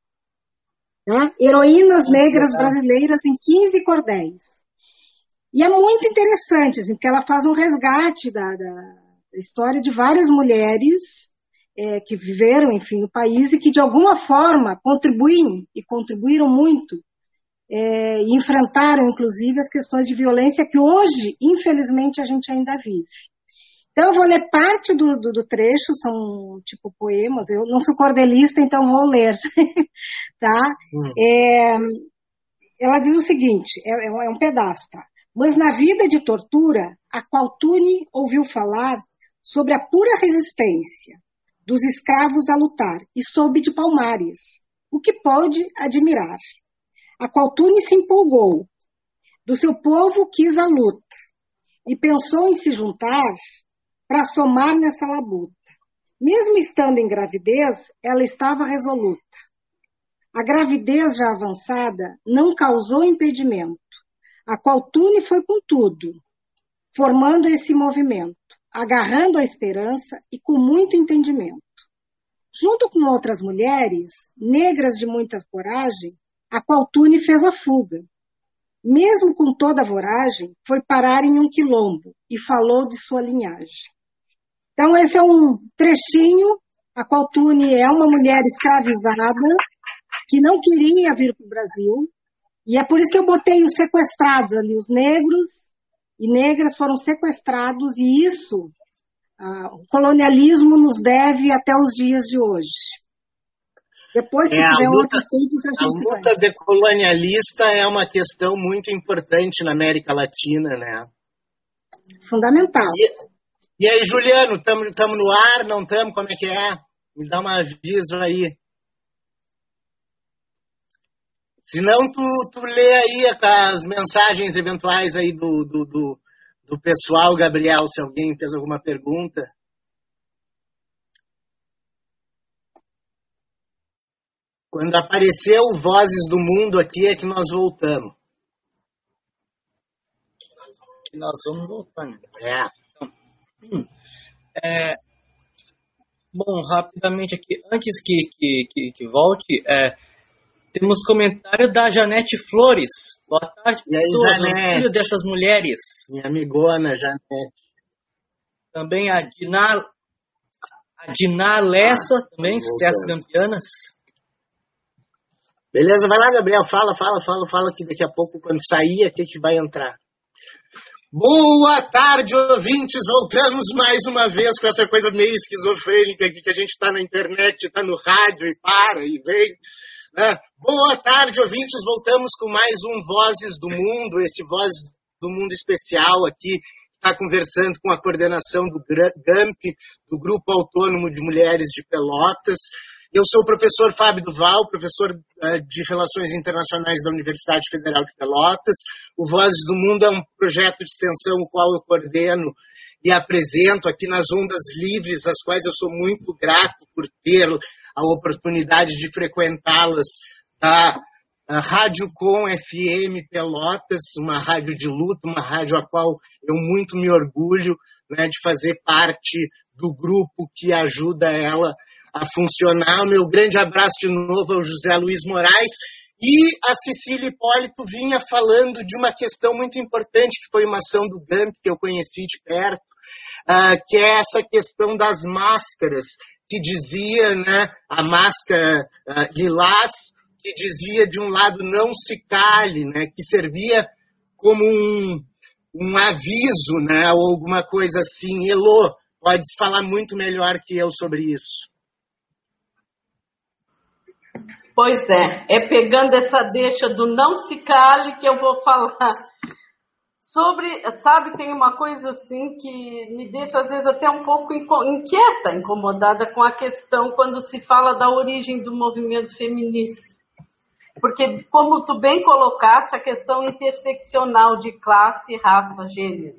Né? Heroínas Negras Brasileiras em 15 Cordéis. E é muito interessante, assim, porque ela faz um resgate da, da história de várias mulheres é, que viveram, enfim, no país e que de alguma forma contribuem e contribuíram muito é, e enfrentaram, inclusive, as questões de violência que hoje, infelizmente, a gente ainda vive. Então, eu vou ler parte do, do, do trecho, são tipo poemas. Eu não sou cordelista, então vou ler, tá? Hum. É, ela diz o seguinte, é, é, é um pedaço, tá? Mas na vida de tortura, a qual Tune ouviu falar sobre a pura resistência, dos escravos a lutar e soube de Palmares, o que pode admirar. A qual Tune se empolgou, do seu povo quis a luta e pensou em se juntar para somar nessa labuta. Mesmo estando em gravidez, ela estava resoluta. A gravidez já avançada não causou impedimento. A qual Tune foi com tudo, formando esse movimento agarrando a esperança e com muito entendimento. Junto com outras mulheres, negras de muita coragem, a qual Tune fez a fuga. Mesmo com toda a voragem, foi parar em um quilombo e falou de sua linhagem. Então, esse é um trechinho. A qual Tune é uma mulher escravizada que não queria vir para o Brasil. E é por isso que eu botei os sequestrados ali, os negros e negras foram sequestrados e isso, ah, o colonialismo nos deve até os dias de hoje. Depois, é, tiver luta, outros tempos, a, a luta vai. decolonialista é uma questão muito importante na América Latina, né? Fundamental. E, e aí, Juliano, estamos no ar, não estamos? Como é que é? Me dá um aviso aí. Se não, tu, tu lê aí as mensagens eventuais aí do, do, do, do pessoal, Gabriel, se alguém fez alguma pergunta. Quando apareceu Vozes do Mundo aqui é que nós voltamos. Que nós vamos voltando. É. Então, é. Bom, rapidamente aqui, antes que, que, que, que volte, é, temos comentário da Janete Flores. Boa tarde, pessoas. Aí, filho dessas mulheres. Minha amigona, Janete. Também a Diná, a Diná Lessa, ah, também, sucesso campeanas. Beleza, vai lá, Gabriel. Fala, fala, fala, fala que daqui a pouco, quando sair, a gente vai entrar. Boa tarde, ouvintes! Voltamos mais uma vez com essa coisa meio esquizofrênica aqui que a gente está na internet, está no rádio e para e vem. Né? Boa tarde, ouvintes. Voltamos com mais um Vozes do Mundo, esse Vozes do Mundo especial aqui, está conversando com a coordenação do GAMP, do Grupo Autônomo de Mulheres de Pelotas. Eu sou o professor Fábio Duval, professor uh, de Relações Internacionais da Universidade Federal de Pelotas. O Vozes do Mundo é um projeto de extensão o qual eu coordeno e apresento aqui nas Ondas Livres, as quais eu sou muito grato por ter a oportunidade de frequentá-las da Rádio Com FM Pelotas, uma rádio de luta, uma rádio a qual eu muito me orgulho né, de fazer parte do grupo que ajuda ela a funcionar. Meu grande abraço de novo ao José Luiz Moraes. E a Cecília Hipólito vinha falando de uma questão muito importante, que foi uma ação do GAMP, que eu conheci de perto, uh, que é essa questão das máscaras, que dizia, né, a máscara uh, lilás, que dizia de um lado não se cale, né, que servia como um, um aviso, né, ou alguma coisa assim. Elô, pode falar muito melhor que eu sobre isso. Pois é, é pegando essa deixa do não se cale que eu vou falar sobre, sabe, tem uma coisa assim que me deixa às vezes até um pouco inquieta, incomodada com a questão quando se fala da origem do movimento feminista. Porque, como tu bem colocaste, a questão interseccional de classe, raça, gênero.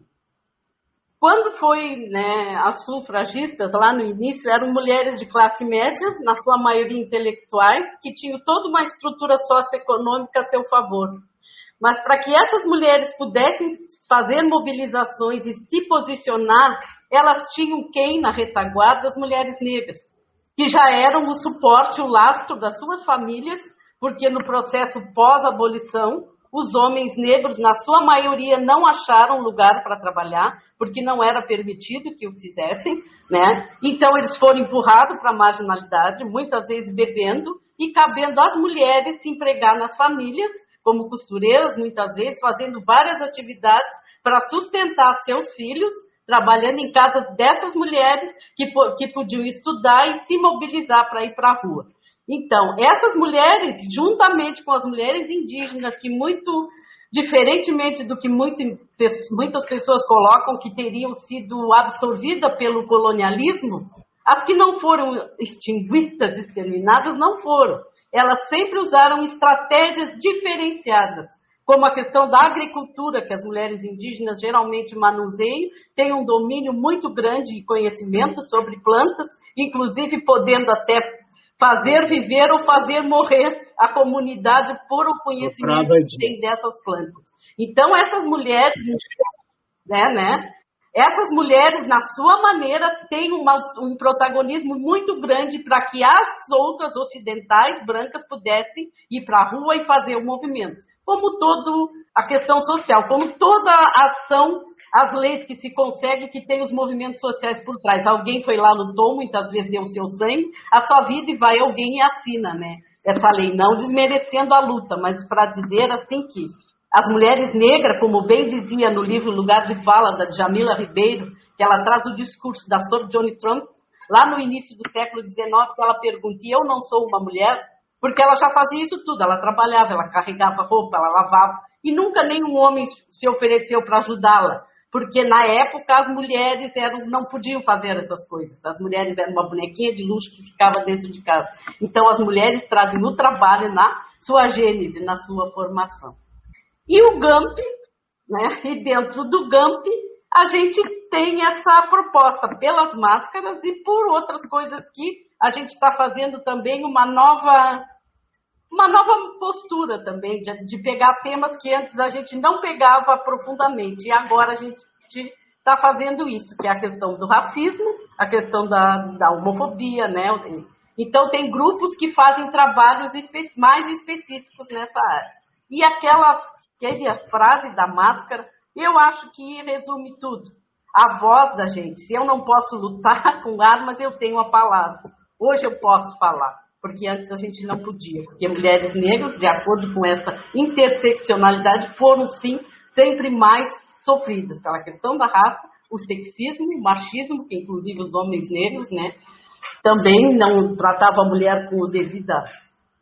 Quando foi né, as sufragistas, lá no início, eram mulheres de classe média, na sua maioria intelectuais, que tinham toda uma estrutura socioeconômica a seu favor. Mas para que essas mulheres pudessem fazer mobilizações e se posicionar, elas tinham quem na retaguarda? As mulheres negras, que já eram o suporte, o lastro das suas famílias, porque no processo pós-abolição, os homens negros, na sua maioria, não acharam lugar para trabalhar, porque não era permitido que o fizessem, né? Então eles foram empurrados para a marginalidade, muitas vezes bebendo e cabendo às mulheres se empregar nas famílias, como costureiras, muitas vezes fazendo várias atividades para sustentar seus filhos, trabalhando em casa dessas mulheres que, que podiam estudar e se mobilizar para ir para a rua. Então, essas mulheres, juntamente com as mulheres indígenas, que muito diferentemente do que muito, muitas pessoas colocam que teriam sido absorvidas pelo colonialismo, as que não foram extinguidas, exterminadas, não foram. Elas sempre usaram estratégias diferenciadas, como a questão da agricultura, que as mulheres indígenas geralmente manuseiam, têm um domínio muito grande e conhecimento sobre plantas, inclusive podendo até fazer viver ou fazer morrer a comunidade por o conhecimento que tem dessas plantas. Então, essas mulheres, né, né, essas mulheres, na sua maneira, têm uma, um protagonismo muito grande para que as outras ocidentais brancas pudessem ir para a rua e fazer o movimento. Como toda a questão social, como toda ação as leis que se conseguem que tem os movimentos sociais por trás. Alguém foi lá, lutou, muitas vezes deu o seu sangue, a sua vida e vai alguém e assina, né? Essa lei, não desmerecendo a luta, mas para dizer assim que as mulheres negras, como bem dizia no livro Lugar de Fala, da Jamila Ribeiro, que ela traz o discurso da sobre Johnny Trump, lá no início do século XIX, que ela pergunta, e eu não sou uma mulher? Porque ela já fazia isso tudo, ela trabalhava, ela carregava roupa, ela lavava, e nunca nenhum homem se ofereceu para ajudá-la porque na época as mulheres eram, não podiam fazer essas coisas. As mulheres eram uma bonequinha de luxo que ficava dentro de casa. Então as mulheres trazem o trabalho na sua gênese, na sua formação. E o GAMP, né? E dentro do GAMP a gente tem essa proposta pelas máscaras e por outras coisas que a gente está fazendo também uma nova uma nova postura também, de, de, pegar temas que antes a gente não pegava profundamente, e agora a gente está fazendo isso, que é a questão do racismo, a questão da, da homofobia, né? Então, tem grupos que fazem trabalhos mais específicos nessa área. E aquela, aquela frase da máscara, eu acho que resume tudo. A voz da gente. Se eu não posso lutar com armas, eu tenho a palavra. Hoje eu posso falar porque antes a gente não podia, porque mulheres negras, de acordo com essa interseccionalidade, foram sim sempre mais sofridas pela questão da raça, o sexismo, o machismo, que inclusive os homens negros, né, também não tratavam a mulher com o devido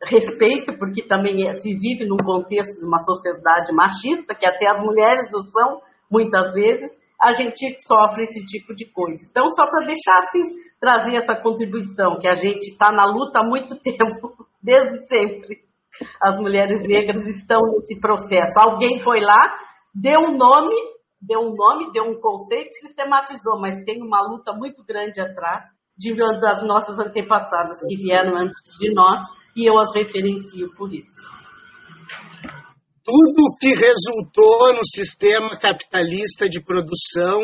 respeito, porque também se vive num contexto de uma sociedade machista, que até as mulheres o são, muitas vezes, a gente sofre esse tipo de coisa. Então, só para deixar assim, trazer essa contribuição, que a gente está na luta há muito tempo, desde sempre. As mulheres negras estão nesse processo. Alguém foi lá, deu um nome, deu um nome, deu um conceito, sistematizou, mas tem uma luta muito grande atrás de das nossas antepassadas que vieram antes de nós e eu as referencio por isso tudo que resultou no sistema capitalista de produção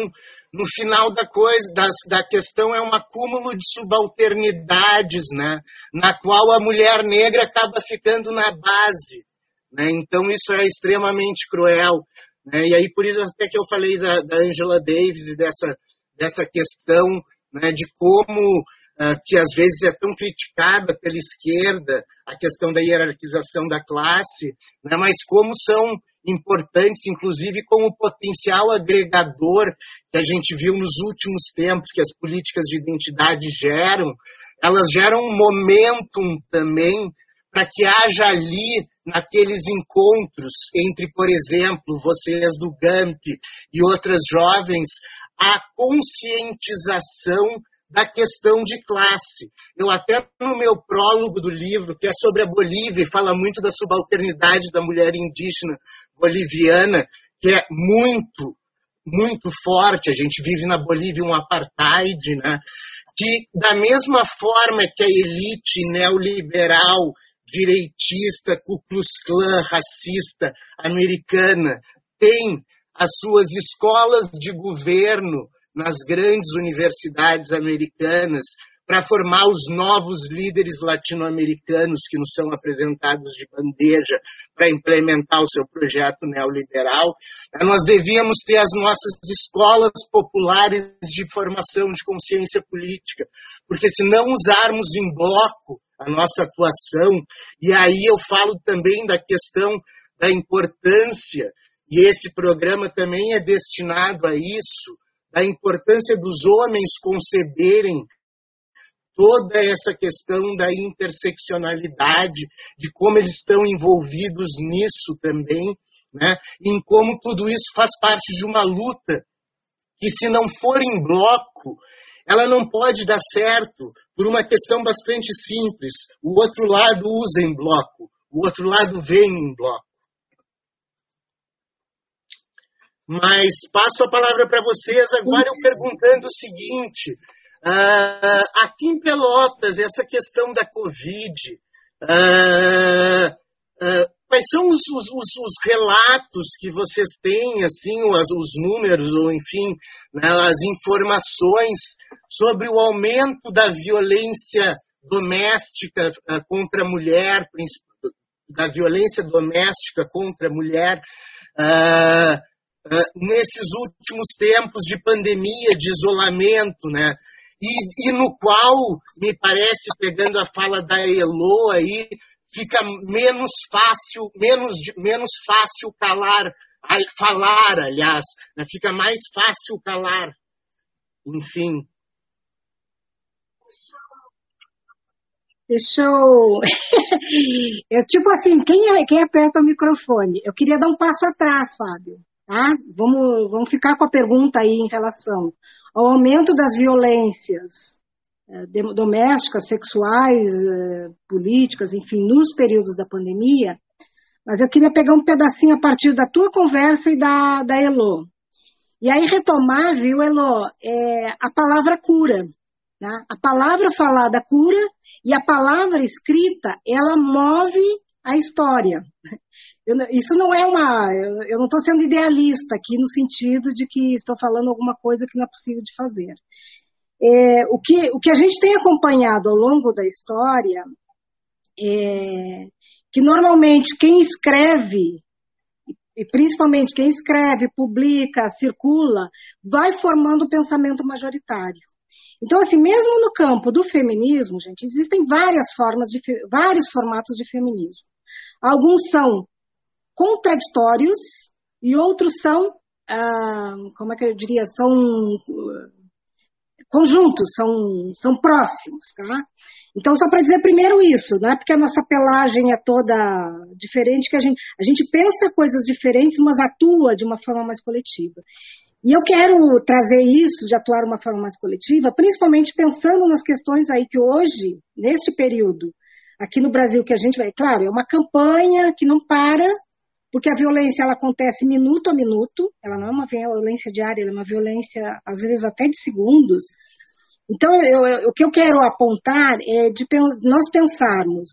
no final da coisa, das, da questão é um acúmulo de subalternidades, né? Na qual a mulher negra acaba ficando na base, né? Então isso é extremamente cruel, né? E aí por isso até que eu falei da, da Angela Davis e dessa dessa questão, né? De como que às vezes é tão criticada pela esquerda a questão da hierarquização da classe, né? Mas como são importantes, inclusive como potencial agregador que a gente viu nos últimos tempos que as políticas de identidade geram, elas geram um momentum também para que haja ali, naqueles encontros entre, por exemplo, vocês do GAMP e outras jovens, a conscientização da questão de classe. Eu até no meu prólogo do livro, que é sobre a Bolívia, e fala muito da subalternidade da mulher indígena boliviana, que é muito, muito forte. A gente vive na Bolívia um apartheid, né? que da mesma forma que a elite neoliberal, direitista, Ku Klux Klan, racista, americana, tem as suas escolas de governo nas grandes universidades americanas para formar os novos líderes latino-americanos que nos são apresentados de bandeja para implementar o seu projeto neoliberal. Nós devíamos ter as nossas escolas populares de formação de consciência política, porque se não usarmos em bloco a nossa atuação, e aí eu falo também da questão da importância, e esse programa também é destinado a isso, da importância dos homens conceberem toda essa questão da interseccionalidade, de como eles estão envolvidos nisso também, né? em como tudo isso faz parte de uma luta que, se não for em bloco, ela não pode dar certo por uma questão bastante simples. O outro lado usa em bloco, o outro lado vem em bloco. Mas passo a palavra para vocês agora eu perguntando o seguinte: uh, aqui em Pelotas, essa questão da Covid, uh, uh, quais são os, os, os, relatos que vocês têm, assim, os, os números, ou enfim, né, as informações sobre o aumento da violência doméstica contra a mulher, da violência doméstica contra a mulher, uh, nesses últimos tempos de pandemia, de isolamento, né? E, e, no qual, me parece, pegando a fala da Elo aí, fica menos fácil, menos, menos fácil calar, falar, aliás, né? fica mais fácil calar. Enfim. Deixa eu. eu tipo assim, quem, é, quem aperta o microfone? Eu queria dar um passo atrás, Fábio. Tá? Vamos, vamos ficar com a pergunta aí em relação ao aumento das violências eh, domésticas, sexuais, eh, políticas, enfim, nos períodos da pandemia, mas eu queria pegar um pedacinho a partir da tua conversa e da, da Elo. E aí retomar, viu, Elo, é, a palavra cura. Né? A palavra falada cura e a palavra escrita, ela move a história. Eu, isso não é uma. Eu, eu não estou sendo idealista aqui no sentido de que estou falando alguma coisa que não é possível de fazer. É, o, que, o que a gente tem acompanhado ao longo da história é que normalmente quem escreve, e principalmente quem escreve, publica, circula, vai formando o pensamento majoritário. Então, assim, mesmo no campo do feminismo, gente, existem várias formas de vários formatos de feminismo. Alguns são contraditórios e outros são, ah, como é que eu diria, são conjuntos, são, são próximos, tá? Então, só para dizer primeiro isso, não é porque a nossa pelagem é toda diferente que a gente, a gente pensa coisas diferentes, mas atua de uma forma mais coletiva. E eu quero trazer isso de atuar de uma forma mais coletiva, principalmente pensando nas questões aí que hoje, neste período, aqui no Brasil, que a gente vai, claro, é uma campanha que não para, porque a violência ela acontece minuto a minuto, ela não é uma violência diária, ela é uma violência, às vezes, até de segundos. Então, eu, eu, o que eu quero apontar é de nós pensarmos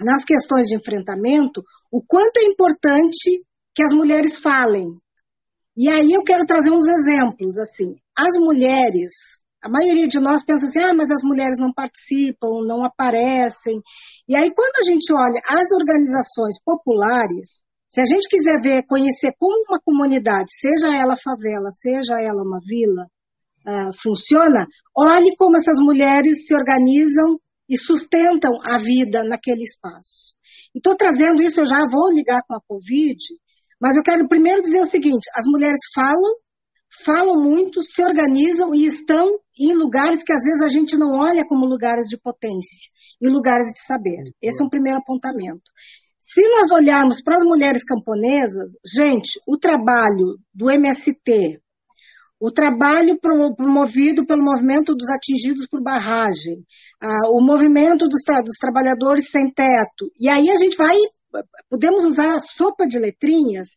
nas questões de enfrentamento o quanto é importante que as mulheres falem, E aí eu quero trazer uns exemplos, assim. As mulheres, a maioria de nós pensa assim, ah, mas as mulheres não participam, não aparecem. E aí quando a gente olha as organizações populares, se a gente quiser ver, conhecer como uma comunidade, seja ela favela, seja ela uma vila, uh, funciona, olhe como essas mulheres se organizam e sustentam a vida naquele espaço. Estou trazendo isso, eu já vou ligar com a Covid, mas eu quero primeiro dizer o seguinte: as mulheres falam, falam muito, se organizam e estão em lugares que às vezes a gente não olha como lugares de potência, em lugares de saber. Esse é um primeiro apontamento. Se nós olharmos para as mulheres camponesas, gente, o trabalho do MST, o trabalho promovido pelo movimento dos atingidos por barragem, o movimento dos, tra dos trabalhadores sem teto, e aí a gente vai podemos usar a sopa de letrinhas.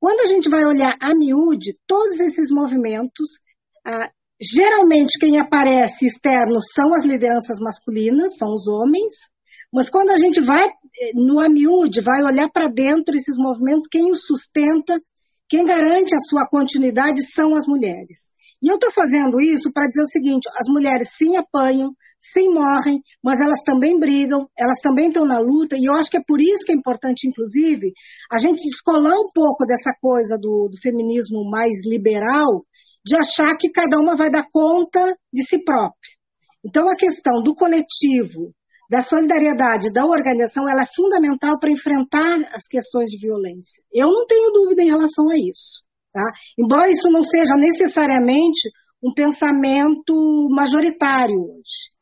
Quando a gente vai olhar a miúde, todos esses movimentos, geralmente quem aparece externo são as lideranças masculinas, são os homens, mas quando a gente vai eh, no amiúde, vai olhar para dentro esses movimentos, quem os sustenta, quem garante a sua continuidade são as mulheres. E eu estou fazendo isso para dizer o seguinte: as mulheres sim apanham, sim morrem, mas elas também brigam, elas também estão na luta, e eu acho que é por isso que é importante, inclusive, a gente descolar um pouco dessa coisa do, do feminismo mais liberal, de achar que cada uma vai dar conta de si própria. Então, a questão do coletivo, da solidariedade, da organização, ela é fundamental para enfrentar as questões de violência. Eu não tenho dúvida em relação a isso. Tá? Embora isso não seja necessariamente um pensamento majoritário hoje.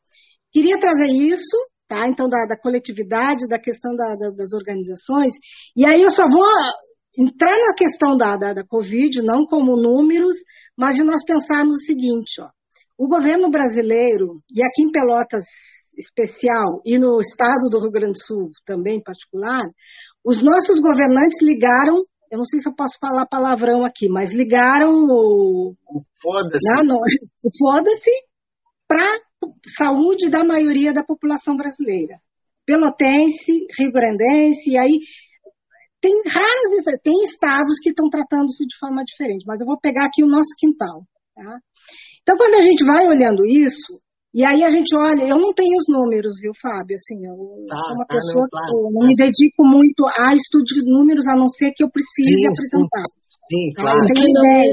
Queria trazer isso, tá? Então, da, da coletividade, da questão da, da, das organizações. E aí eu só vou entrar na questão da, da, da Covid, não como números, mas de nós pensarmos o seguinte, ó. O governo brasileiro, e aqui em Pelotas especial, e no estado do Rio Grande do Sul também em particular, os nossos governantes ligaram eu não sei se eu posso falar palavrão aqui, mas ligaram o. Foda-se. Né, o foda-se para saúde da maioria da população brasileira. Pelotense, rio-grandense, e aí tem raras, tem estados que estão tratando isso de forma diferente, mas eu vou pegar aqui o nosso quintal. Tá? Então, quando a gente vai olhando isso, e aí a gente olha, eu não tenho os números, viu, Fábio? Assim, eu tá, sou uma tá, pessoa não, claro, que eu não me dedico muito a estudo de números, a não ser que eu precise sim, apresentar. Sim, tá? claro. O que, não é,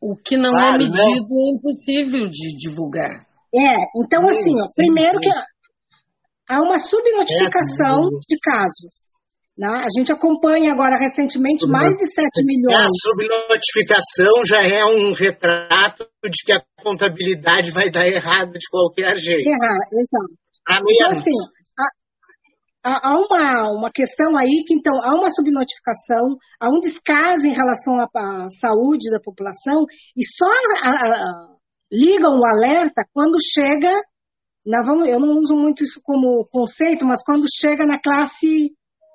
o que não é claro, é medido não. é impossível de divulgar. É, então assim, ó, primeiro que há uma subnotificação é, de casos. Né? A gente acompanha agora recentemente mais de 7 milhões. A subnotificação já é um retrato de que a contabilidade vai dar errado de qualquer jeito. Errado, exato. Então, assim, há, há uma, uma questão aí que, então, há uma subnotificação, há um descaso em relação à, à saúde da população e só a, a, ligam o alerta quando chega, na, vamos, eu não uso muito isso como conceito, mas quando chega na classe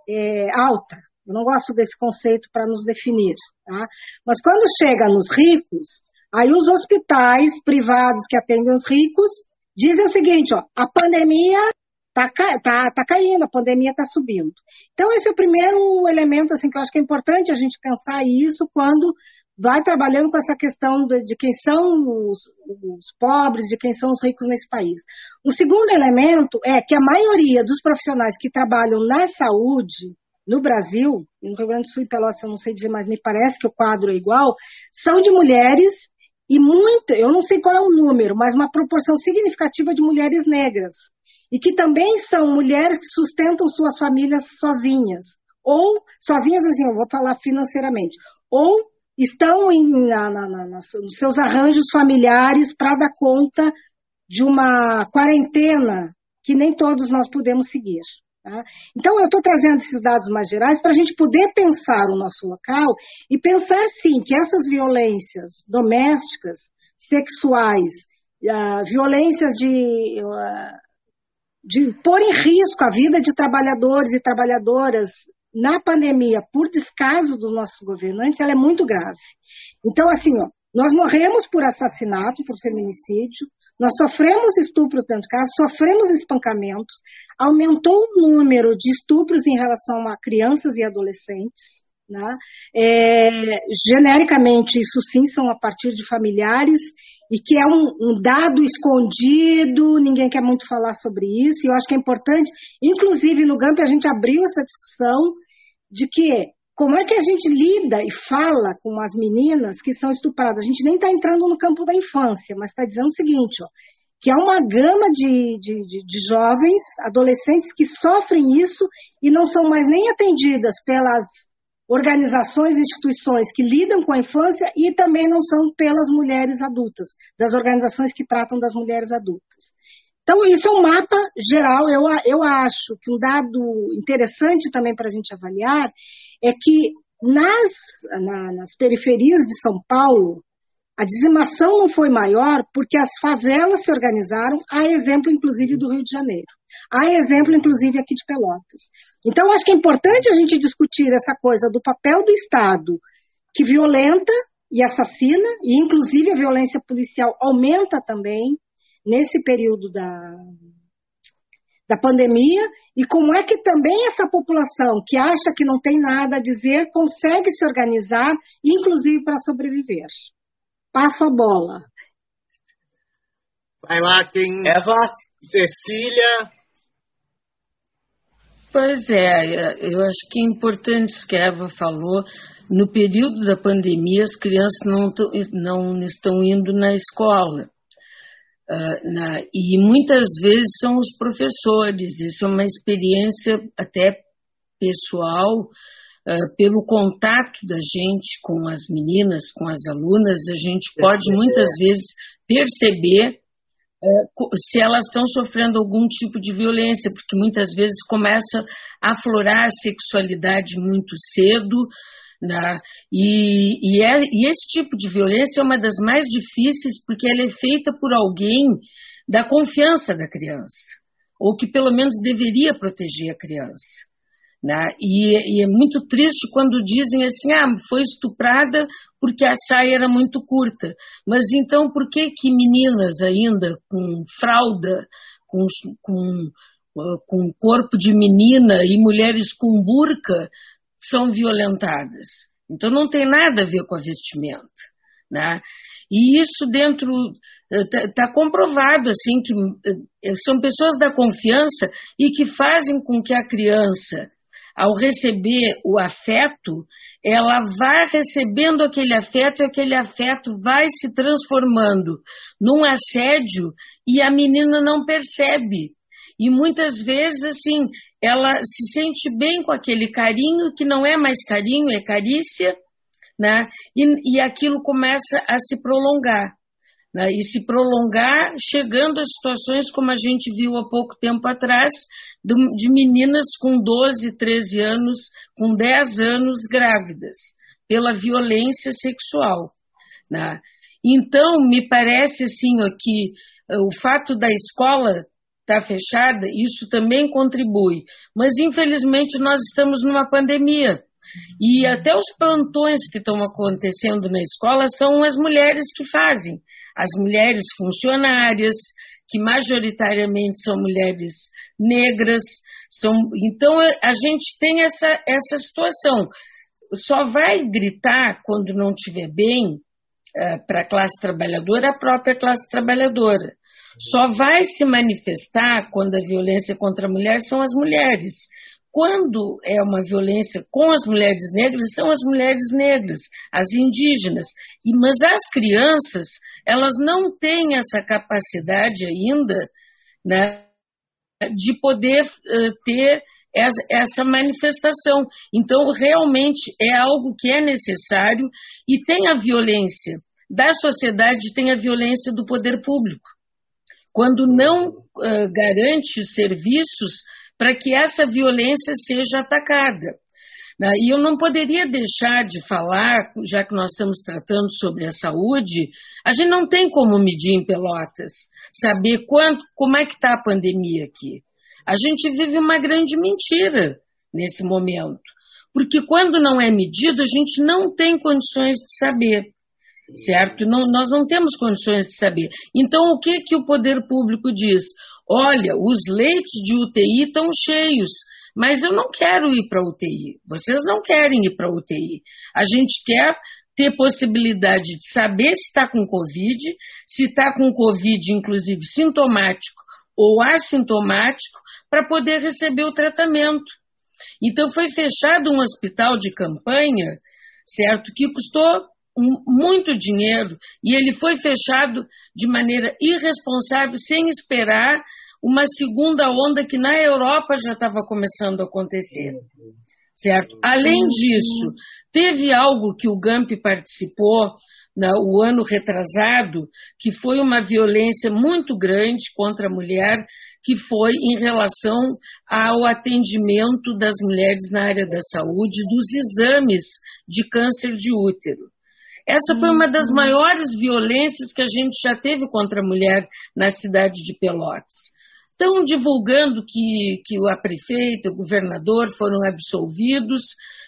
é, alta. Eu não gosto desse conceito para nos definir. Tá? Mas quando chega nos ricos, aí os hospitais privados que atendem os ricos dizem o seguinte: ó, a pandemia está tá, tá caindo, a pandemia está subindo. Então, esse é o primeiro elemento assim, que eu acho que é importante a gente pensar isso quando vai trabalhando com essa questão de, de quem são os, os, pobres, de quem são os ricos nesse país. O segundo elemento é que a maioria dos profissionais que trabalham na saúde no Brasil, no Rio Grande do Sul e Pelotas, eu não sei dizer, mas me parece que o quadro é igual, são de mulheres e muito, eu não sei qual é o número, mas uma proporção significativa de mulheres negras. E que também são mulheres que sustentam suas famílias sozinhas. Ou, sozinhas assim, eu vou falar financeiramente. Ou estão em, na, na, na, nos seus arranjos familiares para dar conta de uma quarentena que nem todos nós podemos seguir. Tá? Então, eu estou trazendo esses dados mais gerais para a gente poder pensar o nosso local e pensar, sim, que essas violências domésticas, sexuais, uh, violências de, uh, de pôr em risco a vida de trabalhadores e trabalhadoras na pandemia, por descaso dos nossos governantes, ela é muito grave. Então, assim, ó, nós morremos por assassinato, por feminicídio, nós sofremos estupros dentro de casa, sofremos espancamentos, aumentou o número de estupros em relação a crianças e adolescentes, Né? É, genericamente, isso sim são a partir de familiares e que é um, um, dado escondido, ninguém quer muito falar sobre isso, e eu acho que é importante, inclusive no GAMP a gente abriu essa discussão de que como é que a gente lida e fala com as meninas que são estupradas? A gente nem está entrando no campo da infância, mas está dizendo o seguinte, ó, que há uma gama de, de, de, de, jovens, adolescentes que sofrem isso e não são mais nem atendidas pelas organizações e instituições que lidam com a infância e também não são pelas mulheres adultas, das organizações que tratam das mulheres adultas. Então, isso é um mapa geral. Eu, eu acho que um dado interessante também para a gente avaliar é que nas, na, nas periferias de São Paulo, a dizimação não foi maior porque as favelas se organizaram, a exemplo, inclusive, do Rio de Janeiro. Há exemplo, inclusive, aqui de Pelotas. Então, acho que é importante a gente discutir essa coisa do papel do Estado, que violenta e assassina, e inclusive a violência policial aumenta também nesse período da, da pandemia, e como é que também essa população que acha que não tem nada a dizer consegue se organizar, inclusive para sobreviver. Passo a bola. Vai lá, quem. Eva. Cecília. Pois é, eu acho que é importante isso que a Eva falou. No período da pandemia, as crianças não, não estão indo na escola. Uh, na, e muitas vezes são os professores. Isso é uma experiência até pessoal uh, pelo contato da gente com as meninas, com as alunas, a gente pode muitas vezes perceber se elas estão sofrendo algum tipo de violência, porque muitas vezes começa a aflorar a sexualidade muito cedo, né? E, e, é, e, esse tipo de violência é uma das mais difíceis porque ela é feita por alguém da confiança da criança, ou que pelo menos deveria proteger a criança. Né? E, e, é muito triste quando dizem assim, ah, foi estuprada porque a saia era muito curta. Mas então por que que meninas ainda com fralda, com, com, com corpo de menina e mulheres com burca são violentadas? Então não tem nada a ver com a vestimenta. Né? E isso dentro está eh, tá comprovado assim que eh, são pessoas da confiança e que fazem com que a criança ao receber o afeto, ela vai recebendo aquele afeto e aquele afeto vai se transformando num assédio e a menina não percebe. E muitas vezes, assim, ela se sente bem com aquele carinho, que não é mais carinho, é carícia, né? E, e aquilo começa a se prolongar né, e se prolongar, chegando a situações como a gente viu há pouco tempo atrás, de, meninas com 12, 13 anos, com 10 anos grávidas, pela violência sexual. Né? Então, me parece assim que eh, o fato da escola estar tá fechada, isso também contribui. Mas, infelizmente, nós estamos numa pandemia. E até os plantões que estão acontecendo na escola são as mulheres que fazem as mulheres funcionárias, que majoritariamente são mulheres negras. São, então, a gente tem essa, essa situação. Só vai gritar quando não estiver bem uh, para a classe trabalhadora a própria classe trabalhadora. Só vai se manifestar quando a violência contra a mulher são as mulheres. Quando é uma violência com as mulheres negras, são as mulheres negras, as indígenas. E, mas as crianças, elas não têm essa capacidade ainda né, de poder uh, ter essa manifestação. Então, realmente é algo que é necessário e tem a violência da sociedade, tem a violência do poder público. Quando não uh, garante serviços para que essa violência seja atacada. Né? E eu não poderia deixar de falar, já que nós estamos tratando sobre a saúde, a gente não tem como medir em Pelotas, saber quanto, como é que está a pandemia aqui. A gente vive uma grande mentira nesse momento, porque quando não é medido, a gente não tem condições de saber, certo? Não, nós não temos condições de saber. Então, o que, que o poder público diz? Olha, os leitos de UTI estão cheios, mas eu não quero ir para UTI. Vocês não querem ir para UTI. A gente quer ter possibilidade de saber se está com Covid, se está com Covid, inclusive sintomático ou assintomático, para poder receber o tratamento. Então foi fechado um hospital de campanha, certo, que custou muito dinheiro e ele foi fechado de maneira irresponsável, sem esperar uma segunda onda que na Europa já estava começando a acontecer. Certo? Além disso, teve algo que o Gamp participou no o ano retrasado, que foi uma violência muito grande contra a mulher, que foi em relação ao atendimento das mulheres na área da saúde, dos exames de câncer de útero. Essa foi uma das uhum. maiores violências que a gente já teve contra a mulher na cidade de Pelotas. Estão divulgando que, que a prefeita, o governador foram absolvidos,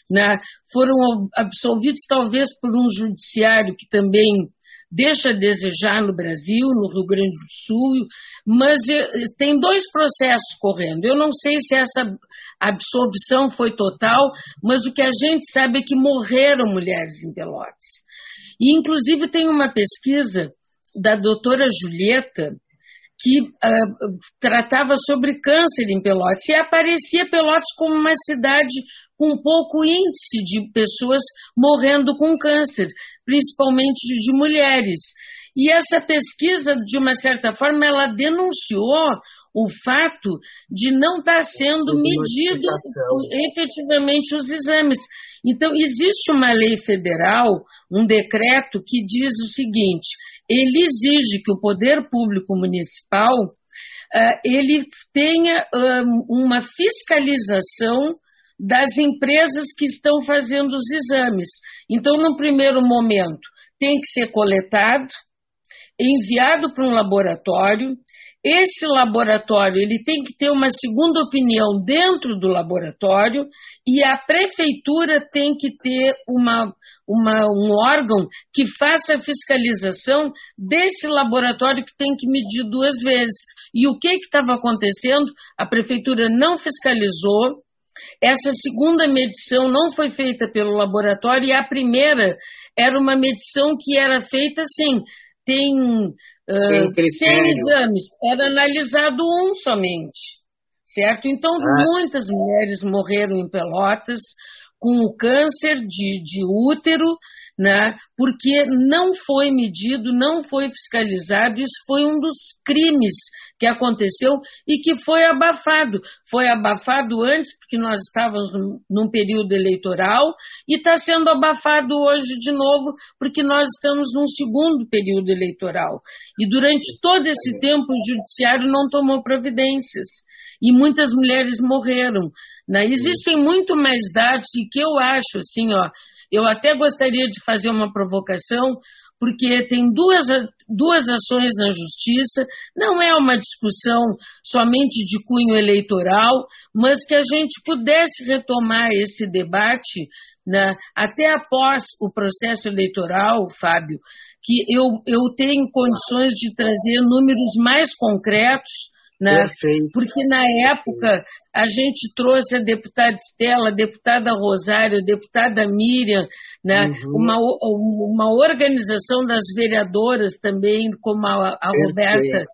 né? foram absolvidos talvez por um judiciário que também deixa a desejar no Brasil, no Rio Grande do Sul, mas eh, tem dois processos correndo. Eu não sei se essa absolvição foi total, mas o que a gente sabe é que morreram mulheres em Pelotas. E, inclusive, tem uma pesquisa da doutora Julieta, que uh, tratava sobre câncer em Pelotas, e aparecia Pelotas como uma cidade com pouco índice de pessoas morrendo com câncer, principalmente de mulheres. E essa pesquisa, de uma certa forma, ela denunciou o fato de não estar sendo medido efetivamente os exames. Então, existe uma lei federal, um decreto que diz o seguinte: ele exige que o poder público municipal uh, ele tenha um, uma fiscalização das empresas que estão fazendo os exames. Então, no primeiro momento, tem que ser coletado, enviado para um laboratório, esse laboratório ele tem que ter uma segunda opinião dentro do laboratório e a prefeitura tem que ter uma, uma, um órgão que faça a fiscalização desse laboratório que tem que medir duas vezes. E o que estava acontecendo? A prefeitura não fiscalizou, essa segunda medição não foi feita pelo laboratório e a primeira era uma medição que era feita assim, tem uh, 100 exames, era analisado um somente, certo? Então, ah. muitas mulheres morreram em Pelotas com o câncer de, de útero, né, porque não foi medido, não foi fiscalizado. Isso foi um dos crimes que aconteceu e que foi abafado. Foi abafado antes, porque nós estávamos num, período eleitoral, e está sendo abafado hoje de novo, porque nós estamos num segundo período eleitoral. E durante todo esse tempo, o judiciário não tomou providências e muitas mulheres morreram. Né? Existem muito mais dados e que eu acho, assim, ó, eu até gostaria de fazer uma provocação, porque tem duas, duas ações na justiça, não é uma discussão somente de cunho eleitoral, mas que a gente pudesse retomar esse debate né, até após o processo eleitoral, Fábio, que eu, eu tenho condições de trazer números mais concretos né? Porque na época a gente trouxe a deputada Estela, a deputada Rosário, a deputada Miriam, né? Uhum. uma, uma organização das vereadoras também, como a, a Roberta.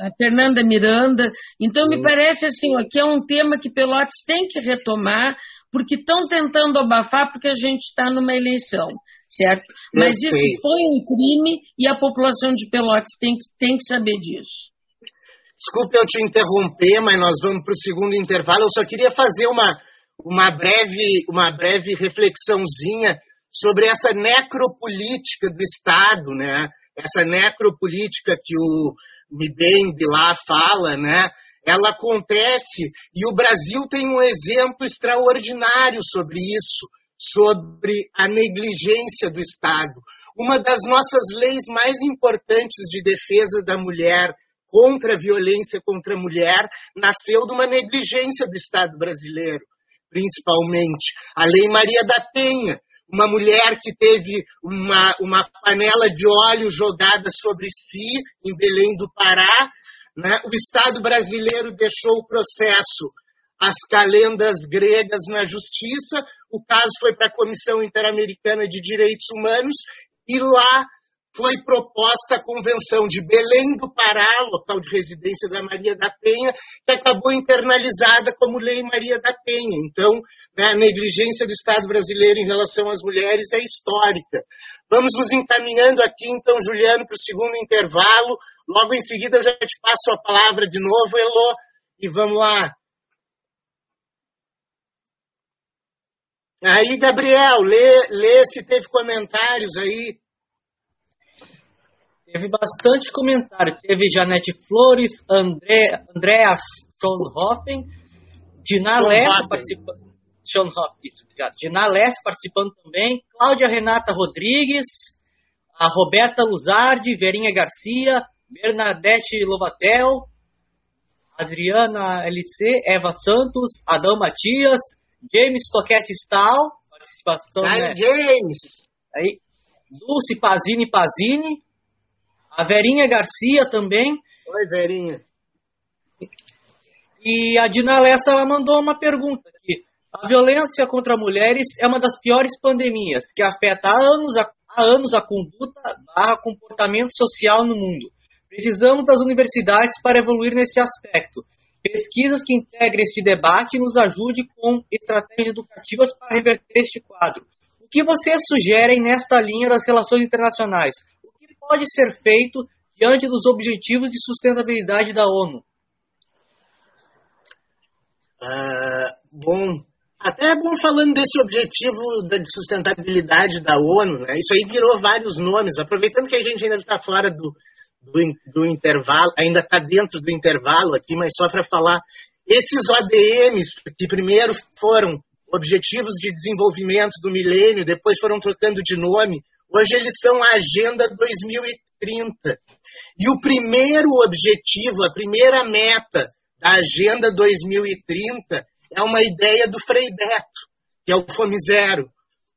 A Fernanda Miranda. Então, me parece assim, ó, que é um tema que Pelotas tem que retomar, porque estão tentando abafar, porque a gente está numa eleição, certo? Mas isso foi um crime e a população de Pelotas tem que, tem que saber disso. Desculpe eu te interromper, mas nós vamos para o segundo intervalo. Eu só queria fazer uma, uma, breve, uma breve reflexãozinha sobre essa necropolítica do Estado, né? Essa necropolítica que o Mbembe lá fala, né? Ela acontece e o Brasil tem um exemplo extraordinário sobre isso, sobre a negligência do Estado. Uma das nossas leis mais importantes de defesa da mulher, contra a violência contra a mulher nasceu de uma negligência do Estado brasileiro, principalmente. A Lei Maria da Penha, uma mulher que teve uma, uma panela de óleo jogada sobre si em Belém do Pará. Né? O Estado brasileiro deixou o processo as calendas gregas na justiça. O caso foi para a Comissão Interamericana de Direitos Humanos e lá foi proposta a Convenção de Belém do Pará, local de residência da Maria da Penha, que acabou internalizada como Lei Maria da Penha. Então, né, a negligência do Estado brasileiro em relação às mulheres é histórica. Vamos nos encaminhando aqui, então, Juliano, para o segundo intervalo. Logo em seguida, eu já te passo a palavra de novo, Elô, e vamos lá. Aí, Gabriel, lê, lê se teve comentários aí. Teve bastante comentário. Teve Janete Flores, André, Andrea Schoenhofen, Dina Lessa participando. isso, obrigado. Dina Lessa participando também. Cláudia Renata Rodrigues, a Roberta Luzardi, Verinha Garcia, Bernadette Lovatel, Adriana LC, Eva Santos, Adão Matias, James Toquete Stahl, participação. Né? James! Aí, Dulce Pazini Pazini, a Verinha Garcia também. Oi, Verinha. E a Dina Lessa ela mandou uma pergunta aqui. A violência contra mulheres é uma das piores pandemias que afeta há anos a, há anos a conduta barra comportamento social no mundo. Precisamos das universidades para evoluir neste aspecto. Pesquisas que integrem este debate nos ajude com estratégias educativas para reverter este quadro. O que vocês sugerem nesta linha das relações internacionais? Pode ser feito diante dos objetivos de sustentabilidade da ONU? Ah, bom, até é bom falando desse objetivo de sustentabilidade da ONU, né? Isso aí virou vários nomes. Aproveitando que a gente ainda está fora do, do, do, intervalo, ainda está dentro do intervalo aqui, mas só para falar, esses ODMs, que primeiro foram Objetivos de Desenvolvimento do Milênio, depois foram trocando de nome, Hoje eles são a Agenda 2030. E o primeiro objetivo, a primeira meta da Agenda 2030 é uma ideia do Frei Beto, que é o Fome Zero.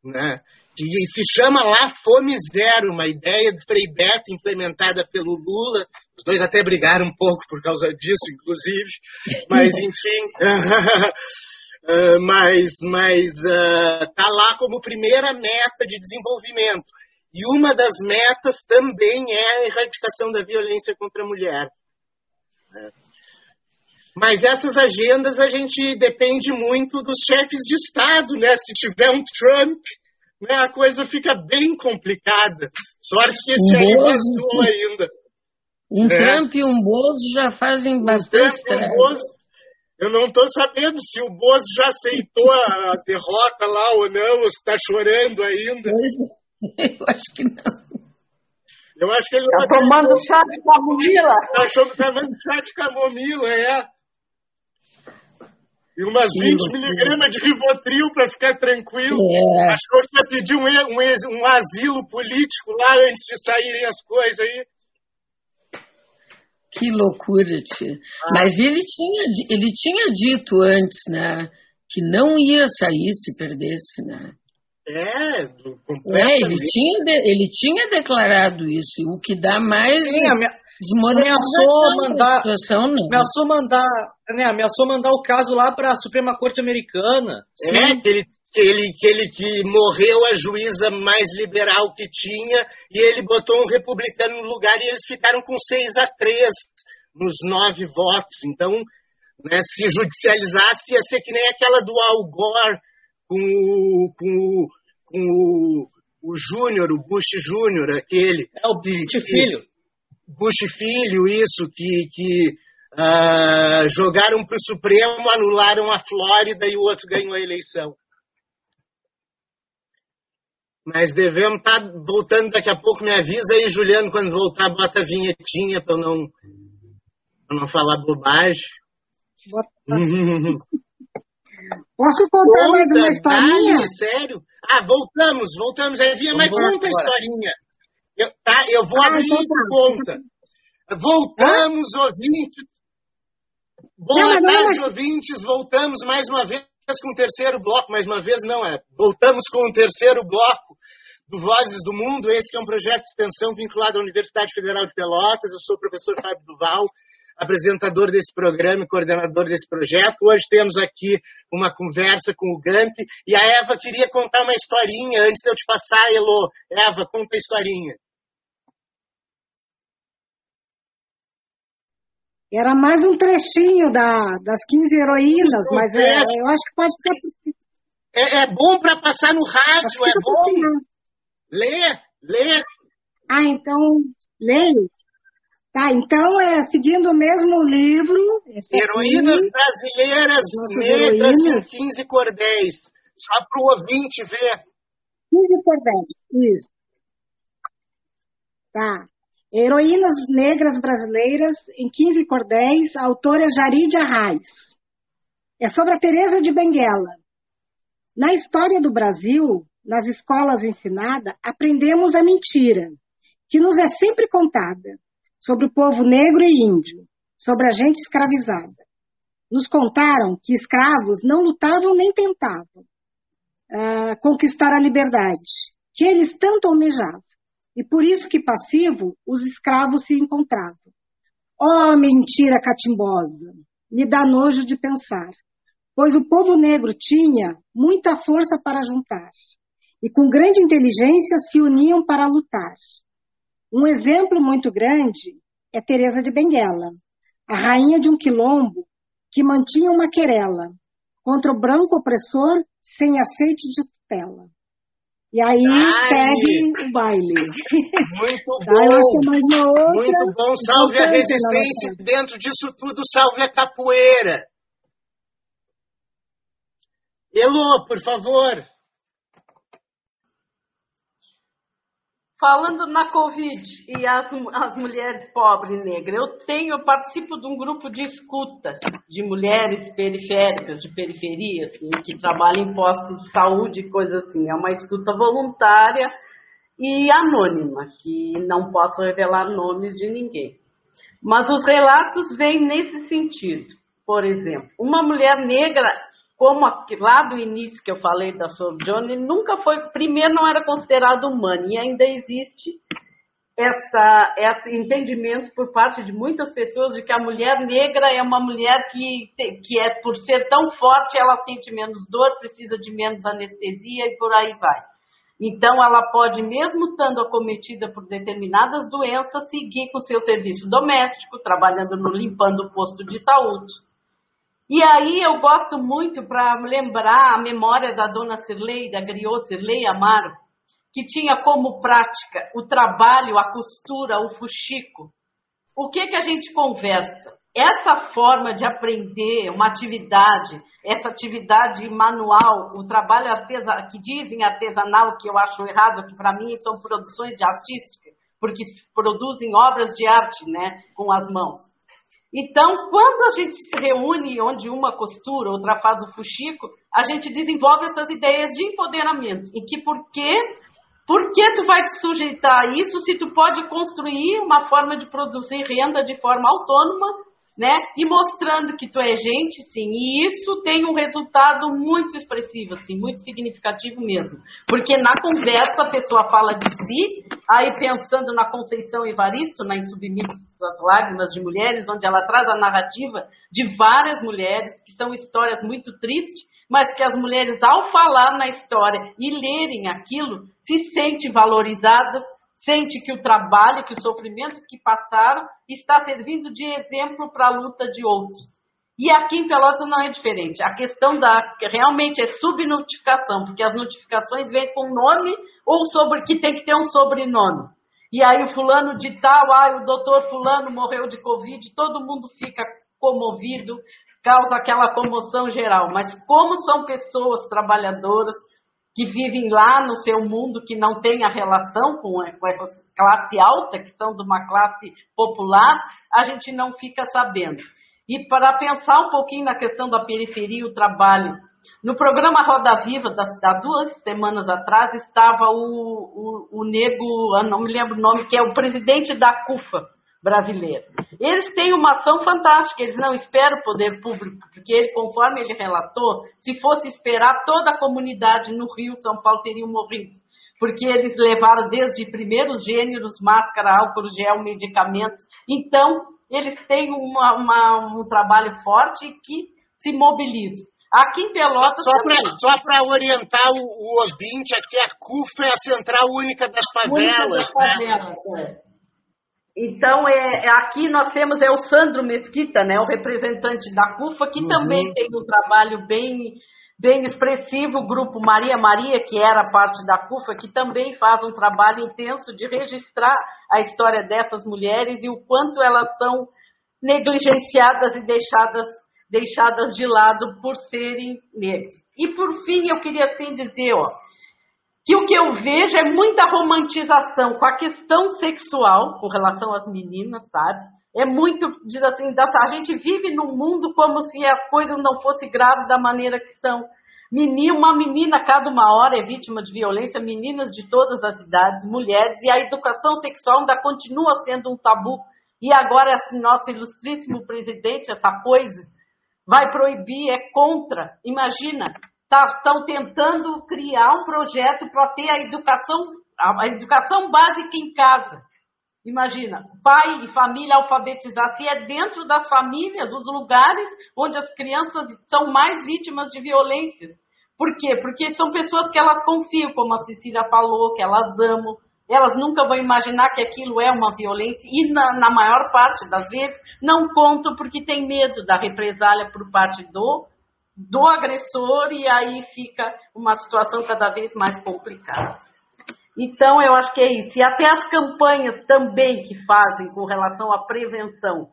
Né? Que se chama lá Fome Zero, uma ideia do Frei Beto implementada pelo Lula. Os dois até brigaram um pouco por causa disso, inclusive. Mas, enfim. Uh, mas mas uh, tá lá como primeira meta de desenvolvimento. E uma das metas também é a erradicação da violência contra a mulher. Mas essas agendas a gente depende muito dos chefes de Estado, né? Se tiver um Trump, né, a coisa fica bem complicada. Sorte que esse um aí vazou ainda. Um é. Trump e um Bozo já fazem um bastante Trump, um Bozo, Eu não estou sabendo se o Bozo já aceitou a derrota lá ou não, ou se está chorando ainda. Pois é. Eu acho que não. Eu acho que ele não tá tomando chá de camomila. Tá achando que tá tomando chá de camomila, é. E umas 20 miligramas de Rivotril para ficar tranquilo. É. Achou que ia pedir um, um, um asilo político lá antes de saírem as coisas aí. Que loucura, tia. Ah. Mas ele tinha, ele tinha dito antes, né? Que não ia sair se perdesse, né? É, é ele, tinha de, ele tinha declarado isso, o que dá mais Sim, ameaçou mandar, situação, não. ameaçou mandar, né, ameaçou mandar o caso lá para a Suprema Corte Americana. É, que ele, que ele, que ele que morreu a juíza mais liberal que tinha e ele botou um republicano no lugar e eles ficaram com 6 a 3 nos nove votos. Então, né, se judicializasse, ia ser que nem aquela do Al Gore com o, com com o, o Júnior, o Bush Júnior, aquele. É o Bush Filho. Bush Filho, isso, que, que uh, jogaram para o Supremo, anularam a Flórida e o outro ganhou a eleição. Mas devemos estar tá voltando daqui a pouco. Me avisa aí, Juliano, quando voltar, bota a vinhetinha para eu não, pra não falar bobagem. Bota. Posso contar Conta, mais uma historinha? Dale, sério? Ah, voltamos, voltamos. Havia mais conta a historinha. Eu, tá, eu vou ah, abrir então tá. conta. Voltamos, ah? ouvintes. Boa não, tarde, não, ouvintes. Voltamos mais uma vez com o terceiro bloco. Mais uma vez, não é. Voltamos com o terceiro bloco do Vozes do Mundo. Esse é um projeto de extensão vinculado à Universidade Federal de Pelotas. Eu sou o professor Fábio Duval. Apresentador desse programa e coordenador desse projeto. Hoje temos aqui uma conversa com o Gamp e a Eva queria contar uma historinha antes de eu te passar, Elo. Eva, conta a historinha. Era mais um trechinho da, das 15 heroínas, mas é, eu acho que pode ficar. É, é bom para passar no rádio, é bom. Lê, lê. Ah, então, leio. Tá, então, é, seguindo o mesmo livro. Heroínas aqui, brasileiras negras heroínas. em 15 cordéis. Só para o ouvinte ver. 15 cordéis, isso. Tá. Heroínas Negras Brasileiras em 15 cordéis, autora Jaride Arraes. É sobre a Teresa de Benguela. Na história do Brasil, nas escolas ensinada, aprendemos a mentira, que nos é sempre contada, sobre o povo negro e índio, sobre a gente escravizada. Nos contaram que escravos não lutavam nem tentavam uh, conquistar a liberdade, que eles tanto almejavam e por isso que passivo os escravos se encontravam. Oh, mentira catimbosa! Me dá nojo de pensar, pois o povo negro tinha muita força para juntar, e com grande inteligência se uniam para lutar. Um exemplo muito grande é Teresa de Benguela, a rainha de um quilombo que mantinha uma querela contra o branco opressor sem aceite de tutela. E aí Ai, segue o baile. Muito bom. Tá, eu acho que é mais uma outra. Muito bom. Salve a resistência. Dentro disso tudo, salve a capoeira. Elô, por favor. Falando na Covid e as, as mulheres pobres e negras, eu tenho, eu participo de um grupo de escuta de mulheres periféricas, de periferia, assim, que trabalham em postos de saúde e coisas assim. É uma escuta voluntária e anônima, que não posso revelar nomes de ninguém. Mas os relatos vêm nesse sentido. Por exemplo, uma mulher negra como lá do início que eu falei da Sojourner, nunca foi, primeiro não era considerado humano, e ainda existe essa, esse entendimento por parte de muitas pessoas de que a mulher negra é uma mulher que, que é, por ser tão forte, ela sente menos dor, precisa de menos anestesia e por aí vai. Então, ela pode, mesmo estando acometida por determinadas doenças, seguir com seu serviço doméstico, trabalhando no limpando o posto de saúde e aí eu gosto muito para lembrar a memória da dona Cirlei, da griot Cirlei Amaro, que tinha como prática o trabalho, a costura, o fuxico. O que que a gente conversa? Essa forma de aprender uma atividade, essa atividade manual, o trabalho artesanal, que dizem artesanal, que eu acho errado, que para mim são produções de artística, porque produzem obras de arte, né, com as mãos. Então, quando a gente se reúne onde uma costura, outra faz o fuxico, a gente desenvolve essas ideias de empoderamento. Em que por quê? Por que tu vai te sujeitar a isso se tu pode construir uma forma de produzir renda de forma autônoma né? E mostrando que tu é gente, sim. E isso tem um resultado muito expressivo, assim, muito significativo mesmo. Porque na conversa a pessoa fala de si, aí pensando na Conceição Evaristo, na Insubmissas Lágrimas de Mulheres, onde ela traz a narrativa de várias mulheres, que são histórias muito tristes, mas que as mulheres, ao falar na história e lerem aquilo, se sentem valorizadas, sente que o trabalho, que o sofrimento que passaram está servindo de exemplo para a luta de outros. E aqui em Pelotas não é diferente. A questão da realmente é subnotificação, porque as notificações vêm com nome ou sobre que tem que ter um sobrenome. E aí o fulano de tal, ah, o doutor fulano morreu de covid, todo mundo fica comovido, causa aquela comoção geral. Mas como são pessoas trabalhadoras, que vivem lá no seu mundo, que não tem a relação com, com essa classe alta, que são de uma classe popular, a gente não fica sabendo. E para pensar um pouquinho na questão da periferia e o trabalho, no programa Roda Viva, há duas semanas atrás, estava o, o, o nego, não me lembro o nome, que é o presidente da CUFA, brasileiro. Eles têm uma ação fantástica, eles não esperam o poder público, porque ele, conforme ele relatou, se fosse esperar, toda a comunidade no Rio, São Paulo, teria morrido. Porque eles levaram desde primeiros gêneros, máscara, álcool gel, medicamentos. Então, eles têm uma, uma, um trabalho forte que se mobilizam. Aqui em Pelotas. Só para orientar o, o, ouvinte, aqui a CUFA é a Central Única das Favelas. Única das favelas né? é. Então, é, é, aqui nós temos é o Sandro Mesquita, né, o representante da CUFA, que uhum. também tem um trabalho bem, bem expressivo, o grupo Maria Maria, que era parte da CUFA, que também faz um trabalho intenso de registrar a história dessas mulheres e o quanto elas são negligenciadas e deixadas deixadas de lado por serem negros. E por fim, eu queria assim dizer, ó, que o que eu vejo é muita romantização com a questão sexual com relação às meninas, sabe? É muito, diz assim, a gente vive num mundo como se as coisas não fossem graves da maneira que são. Menina, uma menina cada uma hora é vítima de violência, meninas de todas as idades, mulheres, e a educação sexual ainda continua sendo um tabu. E agora, nosso ilustríssimo presidente, essa coisa, vai proibir, é contra. Imagina, estão tá, tentando criar um projeto para ter a educação, a, educação básica em casa. Imagina, pai e família alfabetizar, se é dentro das famílias, os lugares onde as crianças são mais vítimas de violência. Por quê? Porque são pessoas que elas confiam, como a Cecília falou, que elas amam, elas nunca vão imaginar que aquilo é uma violência e, na, na maior parte das vezes, não contam porque tem medo da represália por parte do, do agressor e aí fica uma situação cada vez mais complicada. Então, eu acho que é isso. E até as campanhas também que fazem com relação à prevenção.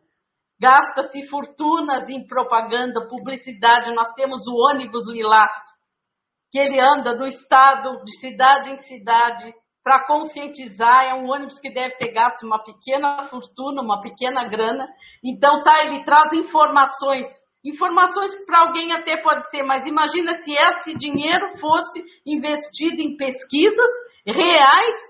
Gasta-se fortunas em propaganda, publicidade. Nós temos o ônibus Lilás, que ele anda do estado, de cidade em cidade, para conscientizar. É um ônibus que deve ter gasto uma pequena fortuna, uma pequena grana. Então, tá, ele traz informações. Informações que para alguém até pode ser, mas imagina se esse dinheiro fosse investido em pesquisas reais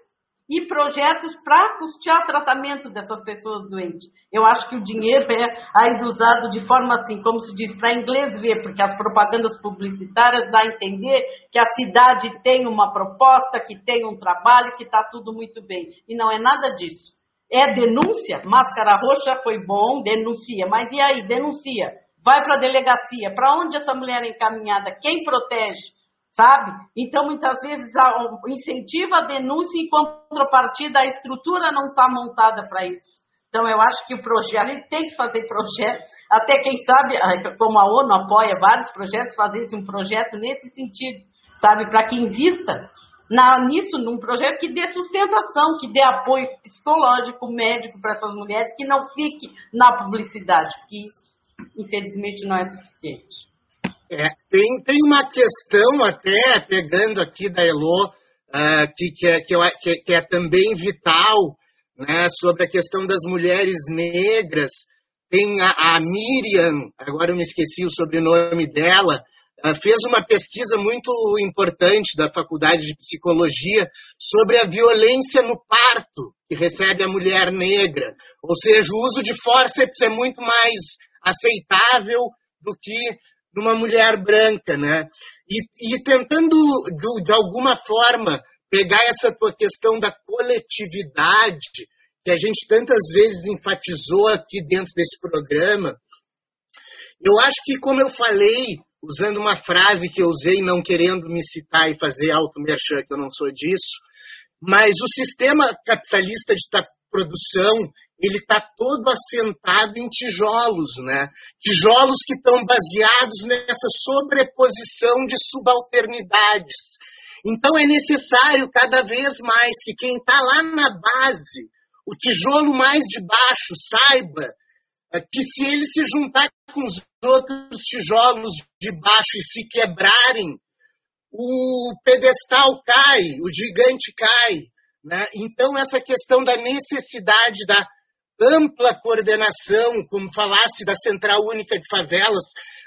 e projetos para custear tratamento dessas pessoas doentes. Eu acho que o dinheiro é ainda usado de forma assim, como se diz, para inglês ver, porque as propagandas publicitárias dá a entender que a cidade tem uma proposta, que tem um trabalho, que está tudo muito bem. E não é nada disso. É denúncia, máscara roxa foi bom, denuncia, mas e aí? Denuncia. Vai para a delegacia. Para onde essa mulher é encaminhada? Quem protege? sabe? Então, muitas vezes, incentiva a denúncia em contrapartida, a estrutura não está montada para isso. Então, eu acho que o projeto, ele tem que fazer projeto, até quem sabe, como a ONU apoia vários projetos, fazer um projeto nesse sentido, sabe? Para que invista na, nisso, num projeto que dê sustentação, que dê apoio psicológico, médico para essas mulheres, que não fique na publicidade, porque isso, infelizmente, não é suficiente. É, tem, tem uma questão até, pegando aqui da Elo, uh, que, que, é, que, que, é também vital, né, sobre a questão das mulheres negras. Tem a, a Miriam, agora eu me esqueci o sobrenome dela, uh, fez uma pesquisa muito importante da Faculdade de Psicologia sobre a violência no parto que recebe a mulher negra. Ou seja, o uso de fórceps é muito mais aceitável do que numa mulher branca, né? E, e tentando, de, de alguma forma, pegar essa tua questão da coletividade, que a gente tantas vezes enfatizou aqui dentro desse programa, eu acho que, como eu falei, usando uma frase que eu usei, não querendo me citar e fazer auto-merchan, que eu não sou disso, mas o sistema capitalista de produção, ele está todo assentado em tijolos, né? Tijolos que estão baseados nessa sobreposição de subalternidades. Então é necessário cada vez mais que quem está lá na base, o tijolo mais de baixo, saiba é, que se ele se juntar com os outros tijolos de baixo e se quebrarem, o pedestal cai, o gigante cai. Né? Então, essa questão da necessidade da ampla coordenação, como falasse da Central Única de Favelas,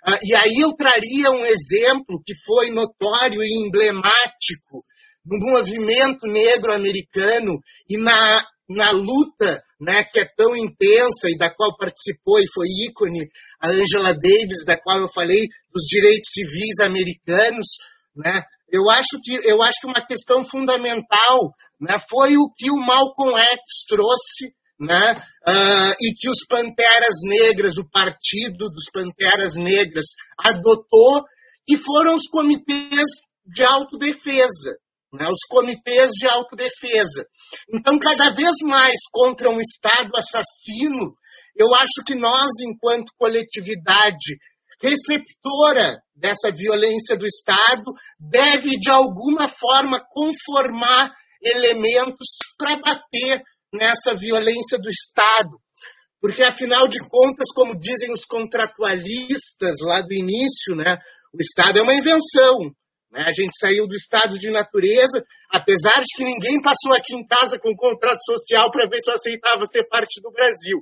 uh, e aí eu traria um exemplo que foi notório e emblemático no movimento negro americano e na, na luta né, que é tão intensa e da qual participou e foi ícone a Angela Davis, da qual eu falei, dos direitos civis americanos, né? Eu acho que eu acho que uma questão fundamental, né, foi o que o Malcolm X trouxe né? Uh, e que os Panteras Negras, o partido dos Panteras Negras, adotou, e foram os comitês de autodefesa, né? os comitês de autodefesa. Então, cada vez mais contra um Estado assassino, eu acho que nós, enquanto coletividade receptora dessa violência do Estado, deve, de alguma forma, conformar elementos para bater nessa violência do Estado. Porque, afinal de contas, como dizem os contratualistas lá do início, né, o Estado é uma invenção. Né? A gente saiu do estado de natureza, apesar de que ninguém passou aqui em casa com contrato social para ver se eu aceitava ser parte do Brasil.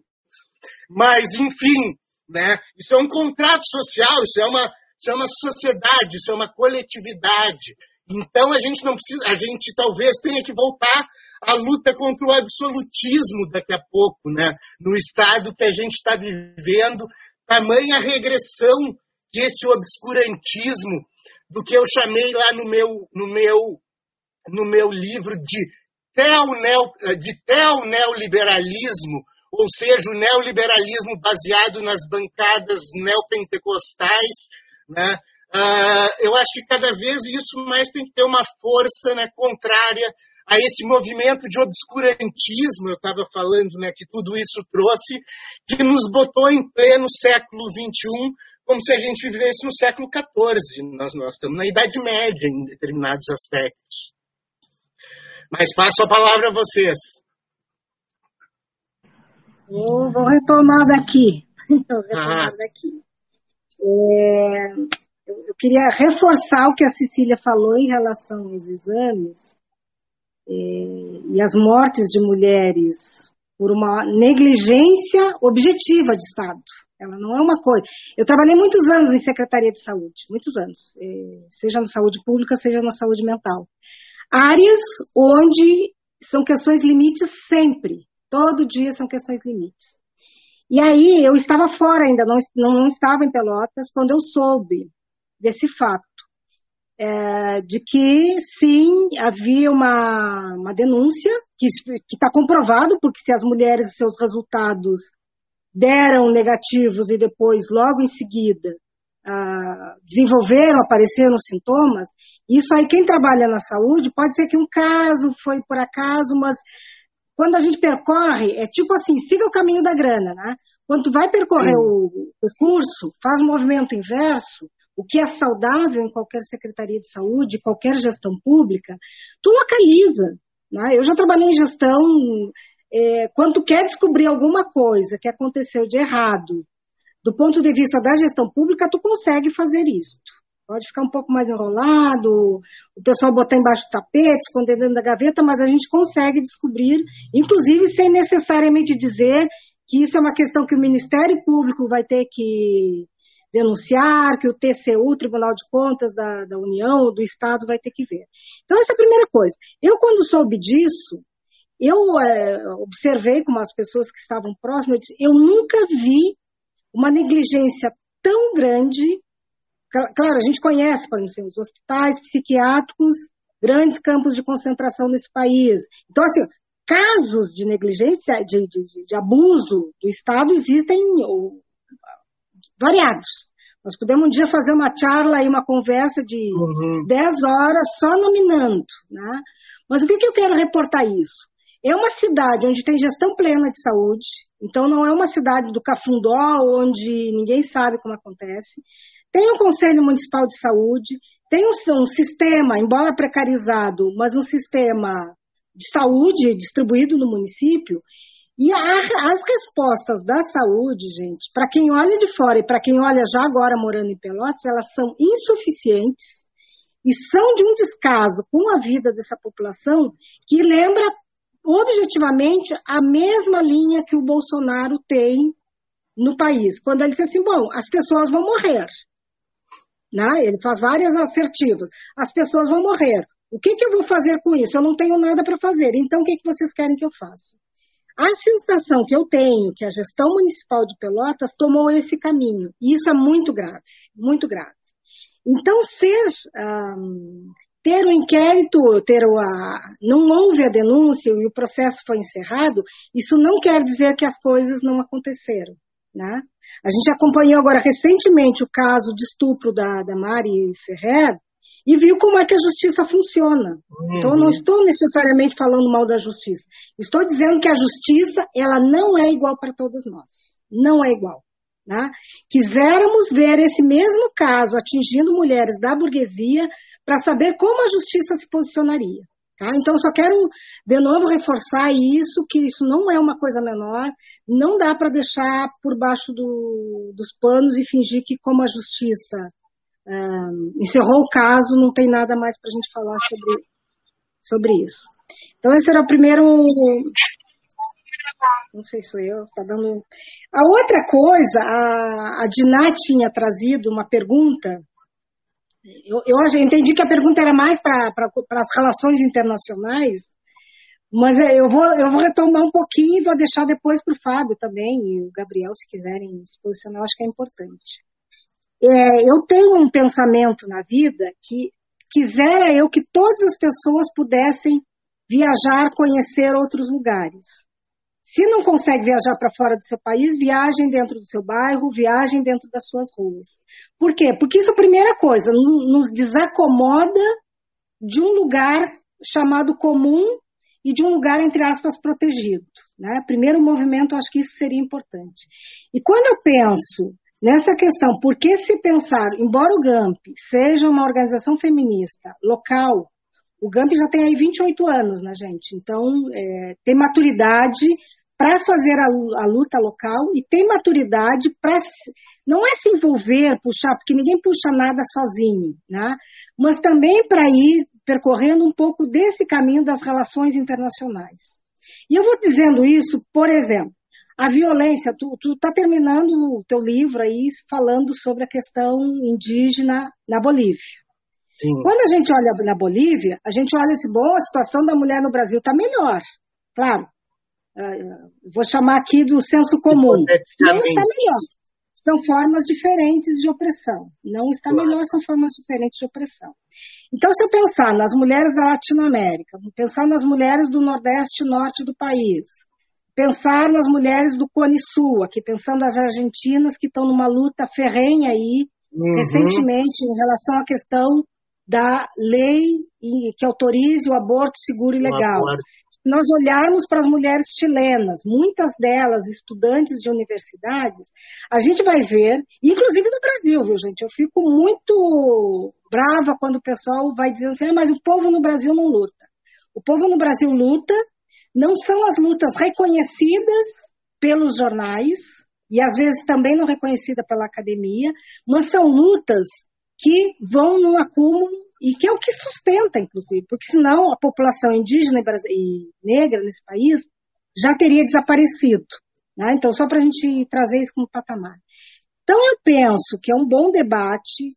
Mas, enfim, né, isso é um contrato social, isso é, uma, isso é uma sociedade, isso é uma coletividade. Então a gente não precisa, a gente talvez tenha que voltar à luta contra o absolutismo daqui a pouco, né? No estado que a gente está vivendo, tamanha regressão que esse obscurantismo do que eu chamei lá no meu no meu no meu livro de teoneo, de teoneoliberalismo, ou seja, o neoliberalismo baseado nas bancadas neopentecostais, né? Uh, eu acho que cada vez isso mais tem que ter uma força né, contrária a esse movimento de obscurantismo, eu estava falando né, que tudo isso trouxe, que nos botou em pleno século XXI, como se a gente vivesse no século XIV. Nós, nós estamos na Idade Média em determinados aspectos. Mas passo a palavra a vocês. Eu vou retomar daqui. Vou retomar ah. daqui. É, eu queria reforçar o que a Cecília falou em relação aos exames e as mortes de mulheres por uma negligência objetiva de Estado. Ela não é uma coisa. Eu trabalhei muitos anos em Secretaria de Saúde, muitos anos, é, seja na saúde pública, seja na saúde mental. Áreas onde são questões limites sempre, todo dia são questões limites. E aí eu estava fora ainda, não, não estava em Pelotas, quando eu soube desse fato. É, de que sim havia uma, uma denúncia que está comprovado porque se as mulheres seus resultados deram negativos e depois logo em seguida ah, desenvolveram apareceram sintomas isso aí quem trabalha na saúde pode ser que um caso foi por acaso mas quando a gente percorre é tipo assim siga o caminho da grana né? Quando tu vai percorrer o, o curso faz um movimento inverso o que é saudável em qualquer secretaria de saúde, qualquer gestão pública, tu localiza. Né? Eu já trabalhei em gestão, é, quando tu quer descobrir alguma coisa que aconteceu de errado, do ponto de vista da gestão pública, tu consegue fazer isso. Pode ficar um pouco mais enrolado, o pessoal botar embaixo do tapete, esconder dentro da gaveta, mas a gente consegue descobrir, inclusive sem necessariamente dizer que isso é uma questão que o Ministério Público vai ter que denunciar, que o TCU, Tribunal de Contas da, da União, do Estado, vai ter que ver. Então, essa é a primeira coisa. Eu, quando soube disso, eu é, observei como as pessoas que estavam próximas, eu, disse, eu nunca vi uma negligência tão grande. Claro, a gente conhece, por exemplo, os hospitais psiquiátricos, grandes campos de concentração nesse país. Então, assim, casos de negligência, de, de, de abuso do Estado existem variados. Nós podemos um dia fazer uma charla e uma conversa de uhum. 10 horas só nominando. Né? Mas o que, que eu quero reportar isso? É uma cidade onde tem gestão plena de saúde, então não é uma cidade do cafundó, onde ninguém sabe como acontece. Tem um Conselho Municipal de Saúde, tem um, um sistema, embora precarizado, mas um sistema de saúde distribuído no município, e a, as respostas da saúde, gente, para quem olha de fora e para quem olha já agora morando em Pelotas, elas são insuficientes e são de um descaso com a vida dessa população que lembra objetivamente a mesma linha que o Bolsonaro tem no país. Quando ele diz assim, bom, as pessoas vão morrer. Né? Ele faz várias assertivas. As pessoas vão morrer. O que, que eu vou fazer com isso? Eu não tenho nada para fazer. Então, o que, que vocês querem que eu faça? A sensação que eu tenho que a gestão municipal de Pelotas tomou esse caminho, e isso é muito grave, muito grave. Então, ser ter o inquérito, ter a, não houve a denúncia e o processo foi encerrado, isso não quer dizer que as coisas não aconteceram. Né? A gente acompanhou agora recentemente o caso de estupro da, da Mari Ferrer e viu como é que a justiça funciona. Uhum. Então, não estou necessariamente falando mal da justiça. Estou dizendo que a justiça, ela não é igual para todas nós. Não é igual. Né? Quiséramos ver esse mesmo caso atingindo mulheres da burguesia para saber como a justiça se posicionaria. Tá? Então, só quero de novo reforçar isso, que isso não é uma coisa menor, não dá para deixar por baixo do, dos panos e fingir que, como a justiça um, encerrou o caso, não tem nada mais para a gente falar sobre, sobre isso. Então, esse era o primeiro. Não sei se sou eu, tá dando. A outra coisa, a, a Diná tinha trazido uma pergunta eu, eu, entendi que a pergunta era mais para as relações internacionais, mas é, eu vou, eu vou retomar um pouquinho e vou deixar depois para o Fábio também e o Gabriel, se quiserem se posicionar, eu acho que é importante. É, eu tenho um pensamento na vida que quisera eu que todas as pessoas pudessem viajar, conhecer outros lugares. Se não consegue viajar para fora do seu país, viajem dentro do seu bairro, viajem dentro das suas ruas. Por quê? Porque isso é primeira coisa, nos desacomoda de um lugar chamado comum e de um lugar, entre aspas, protegido. Né? Primeiro movimento, acho que isso seria importante. E quando eu penso nessa questão, por que se pensar, embora o GAMP seja uma organização feminista local, o GAMP já tem aí 28 anos, né, gente? Então, é, tem maturidade para fazer a, a, luta local e tem maturidade para não é se envolver, puxar, porque ninguém puxa nada sozinho, né? Mas também para ir percorrendo um pouco desse caminho das relações internacionais. E eu vou dizendo isso, por exemplo, a violência, tu está terminando o teu livro aí falando sobre a questão indígena na Bolívia. Sim. Quando a gente olha na Bolívia, a gente olha assim, bom, a situação da mulher no Brasil está melhor. Claro, ah, vou chamar aqui do senso comum. Não está melhor. São formas diferentes de opressão. Não está claro. melhor, são formas diferentes de opressão. Então, se eu pensar nas mulheres da Latinoamérica, pensar nas mulheres do Nordeste e Norte do país, pensar nas mulheres do Cone Sul, aqui pensando as argentinas que estão numa luta ferrenha aí, uhum. recentemente, em relação à questão da lei que autorize o aborto seguro e legal nós olharmos para as mulheres chilenas, muitas delas estudantes de universidades, a gente vai ver, inclusive no Brasil, viu, gente? Eu fico muito brava quando o pessoal vai dizendo assim, ah, mas o povo no Brasil não luta. O povo no Brasil luta, não são as lutas reconhecidas pelos jornais, e às vezes também não reconhecida pela academia, mas são lutas que vão num acúmulo e que é o que sustenta, inclusive, porque senão a população indígena e negra nesse país já teria desaparecido. Né? Então, só para a gente trazer isso como patamar. Então, eu penso que é um bom debate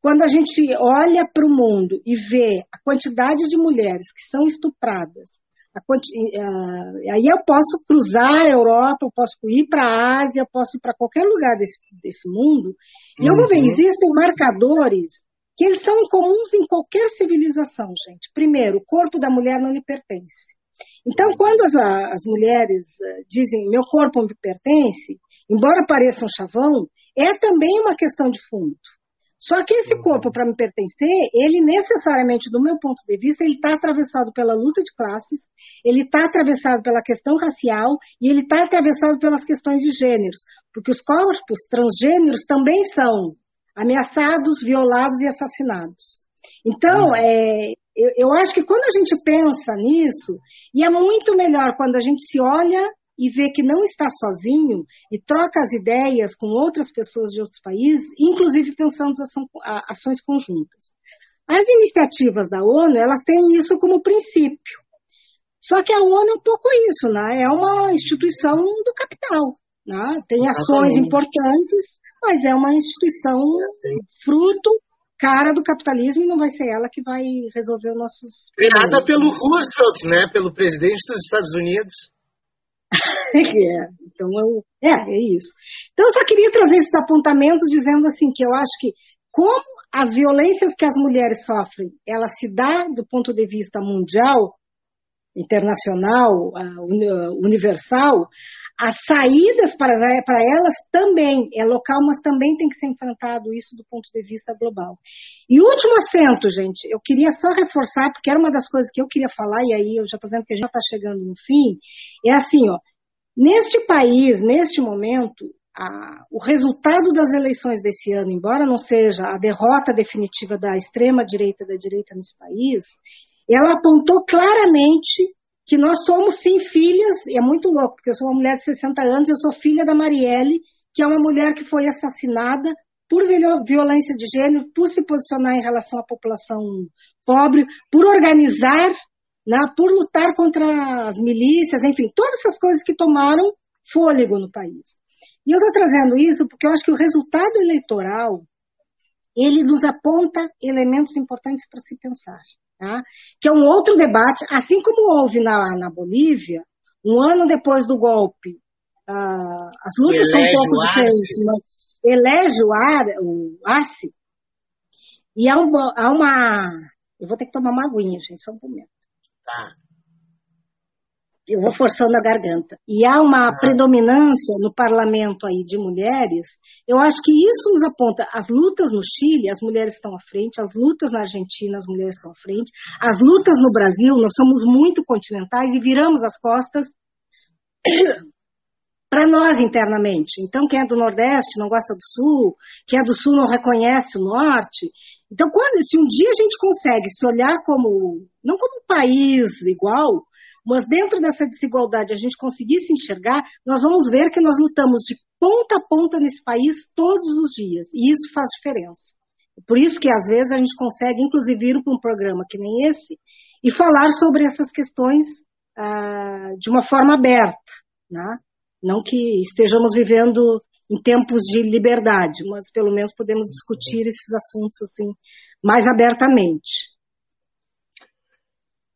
quando a gente olha para o mundo e vê a quantidade de mulheres que são estupradas. Uh, aí eu posso cruzar a Europa, eu posso ir para a Ásia, eu posso ir para qualquer lugar desse, desse mundo, e eu vou ver, uhum. existem marcadores que eles são comuns em qualquer civilização, gente. Primeiro, o corpo da mulher não lhe pertence. Então, quando as, as mulheres eh, dizem meu corpo me pertence, embora pareça um chavão, é também uma questão de fundo. Só que esse corpo, para me pertencer, ele necessariamente, do meu ponto de vista, ele está atravessado pela luta de classes, ele está atravessado pela questão racial e ele está atravessado pelas questões de gêneros, porque os corpos transgêneros também são ameaçados, violados e assassinados. Então, uhum. é, eu, eu acho que quando a gente pensa nisso, e é muito melhor quando a gente se olha e vê que não está sozinho e troca as ideias com outras pessoas de outros países, inclusive pensando em ações conjuntas. As iniciativas da ONU, elas têm isso como princípio. Só que a ONU é um pouco isso, né? É uma instituição do capital. Né? Tem ações importantes, mas é uma instituição fruto cara do capitalismo e não vai ser ela que vai resolver os nossos. Criada pelo Roosevelt, né? Pelo presidente dos Estados Unidos. é, então eu, é, é isso. Então eu só queria trazer esses apontamentos dizendo assim que eu acho que como as violências que as mulheres sofrem, ela se dá do ponto de vista mundial, internacional, universal, as saídas para, elas também é local, mas também tem que ser enfrentado isso do ponto de vista global. E último assento, gente, eu queria só reforçar, porque era uma das coisas que eu queria falar, e aí eu já estou vendo que a gente está chegando no fim, é assim, ó, neste país, neste momento, a, o resultado das eleições desse ano, embora não seja a derrota definitiva da extrema-direita da direita nesse país, ela apontou claramente que nós somos sim filhas, e é muito louco, porque eu sou uma mulher de 60 anos, eu sou filha da Marielle, que é uma mulher que foi assassinada por violência de gênero, por se posicionar em relação à população pobre, por organizar, né, por lutar contra as milícias, enfim, todas essas coisas que tomaram fôlego no país. E eu estou trazendo isso porque eu acho que o resultado eleitoral ele nos aponta elementos importantes para se pensar tá? que é um outro debate, assim como houve na, na Bolívia, um ano depois do golpe, uh, as lutas são um pouco diferentes. Elege o, Ar, o Arce, e há uma, há uma. Eu vou ter que tomar uma aguinha, gente, só um momento. Tá eu vou forçando a garganta. E há uma ah. predominância no parlamento aí de mulheres, eu acho que isso nos aponta. As lutas no Chile, as mulheres estão à frente, as lutas na Argentina, as mulheres estão à frente, as lutas no Brasil, nós somos muito continentais e viramos as costas para nós internamente. Então, quem é do Nordeste não gosta do Sul, quem é do Sul não reconhece o Norte. Então, quando, se um dia a gente consegue se olhar como, não como um país igual, mas dentro dessa desigualdade a gente conseguir se enxergar, nós vamos ver que nós lutamos de ponta a ponta nesse país todos os dias, e isso faz diferença. Por isso que às vezes a gente consegue, inclusive, ir para um programa que nem esse e falar sobre essas questões ah, de uma forma aberta, né? não que estejamos vivendo em tempos de liberdade, mas pelo menos podemos discutir esses assuntos assim mais abertamente.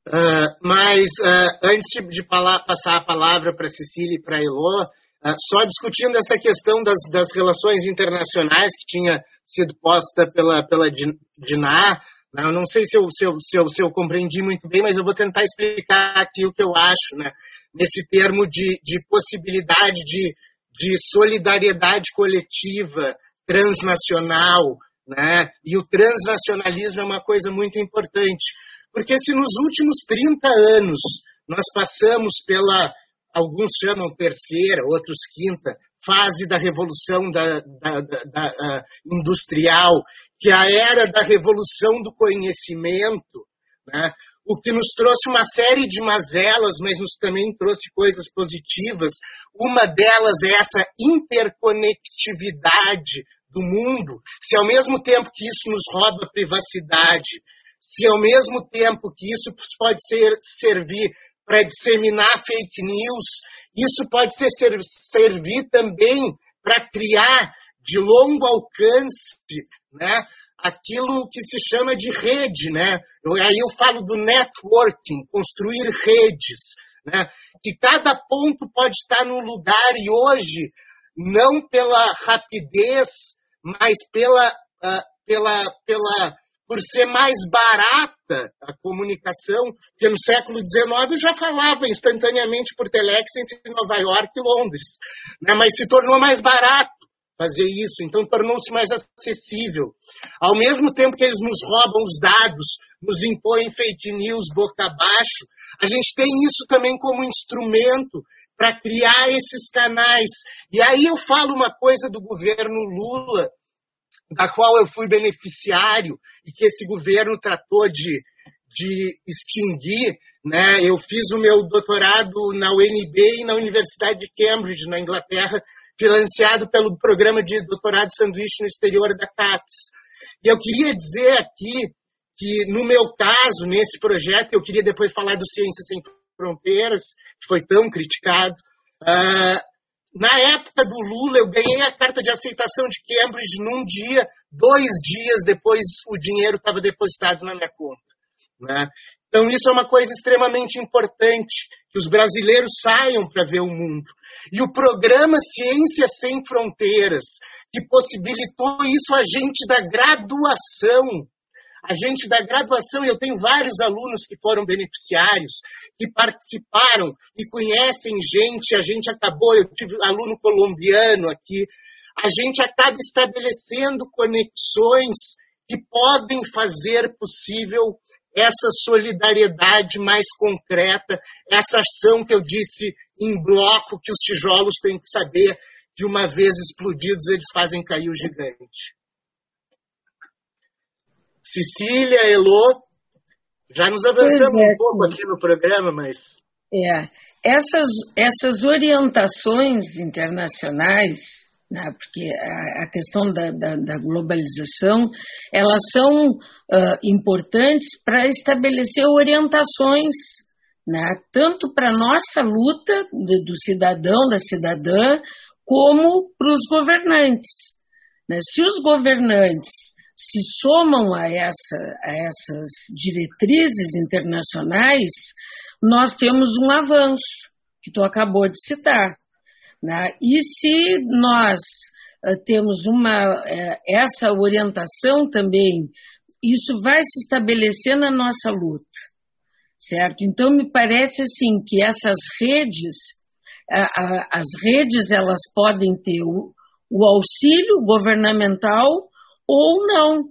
Uh, mas uh, antes de, passar a palavra para Cecília e para Elô, uh, só discutindo essa questão das, das, relações internacionais que tinha sido posta pela, pela Diná, né? eu não sei se eu, se, eu, se, eu, se eu, compreendi muito bem, mas eu vou tentar explicar aqui o que eu acho, né? nesse termo de, de possibilidade de, de solidariedade coletiva, transnacional, né? e o transnacionalismo é uma coisa muito importante porque se nos últimos 30 anos nós passamos pela, alguns chamam terceira, outros quinta, fase da revolução da, da, da, uh, industrial, que é a era da revolução do conhecimento, né? o que nos trouxe uma série de mazelas, mas nos também trouxe coisas positivas. Uma delas é essa interconectividade do mundo. Se ao mesmo tempo que isso nos rouba privacidade, se ao mesmo tempo que isso pode ser, servir para disseminar fake news, isso pode ser, servir também para criar de longo alcance né, aquilo que se chama de rede. Né? Eu, aí eu falo do networking, construir redes. Né? Que cada ponto pode estar num lugar e hoje, não pela rapidez, mas pela, uh, pela, pela por ser mais barata a comunicação, que no século XIX já falava instantaneamente por telex entre Nova York e Londres, né? mas se tornou mais barato fazer isso, então tornou-se mais acessível. Ao mesmo tempo que eles nos roubam os dados, nos impõem fake news boca abaixo, a gente tem isso também como instrumento para criar esses canais. E aí eu falo uma coisa do governo Lula, da qual eu fui beneficiário e que esse governo tratou de, de extinguir. Né? Eu fiz o meu doutorado na UNB e na Universidade de Cambridge, na Inglaterra, financiado pelo programa de doutorado sanduíche no exterior da CAPES. E eu queria dizer aqui que, no meu caso, nesse projeto, eu queria depois falar do Ciências Sem Fronteiras, que foi tão criticado, uh, na época do Lula, eu ganhei a carta de aceitação de Cambridge num dia, dois dias depois o dinheiro estava depositado na minha conta. Né? Então, isso é uma coisa extremamente importante que os brasileiros saiam para ver o mundo. E o programa Ciência Sem Fronteiras, que possibilitou isso a gente da graduação. A gente da graduação, eu tenho vários alunos que foram beneficiários, que participaram e conhecem gente. A gente acabou, eu tive aluno colombiano aqui. A gente acaba estabelecendo conexões que podem fazer possível essa solidariedade mais concreta, essa ação que eu disse em bloco, que os tijolos têm que saber que uma vez explodidos eles fazem cair o gigante. Cecília, Elô, já nos avançamos é, um pouco aqui no programa, mas. É, essas, essas orientações internacionais né, porque a, a questão da, da, da, globalização, elas são uh, importantes para estabelecer orientações, né, tanto para a nossa luta do, do, cidadão, da cidadã, como para os governantes. Né. Se os governantes se somam a, essa, a essas diretrizes internacionais, nós temos um avanço, que tu acabou de citar. Né? E se nós uh, temos uma, uh, essa orientação também, isso vai se estabelecer na nossa luta, certo? Então, me parece assim que essas redes, as redes, elas podem ter o, o auxílio governamental ou não.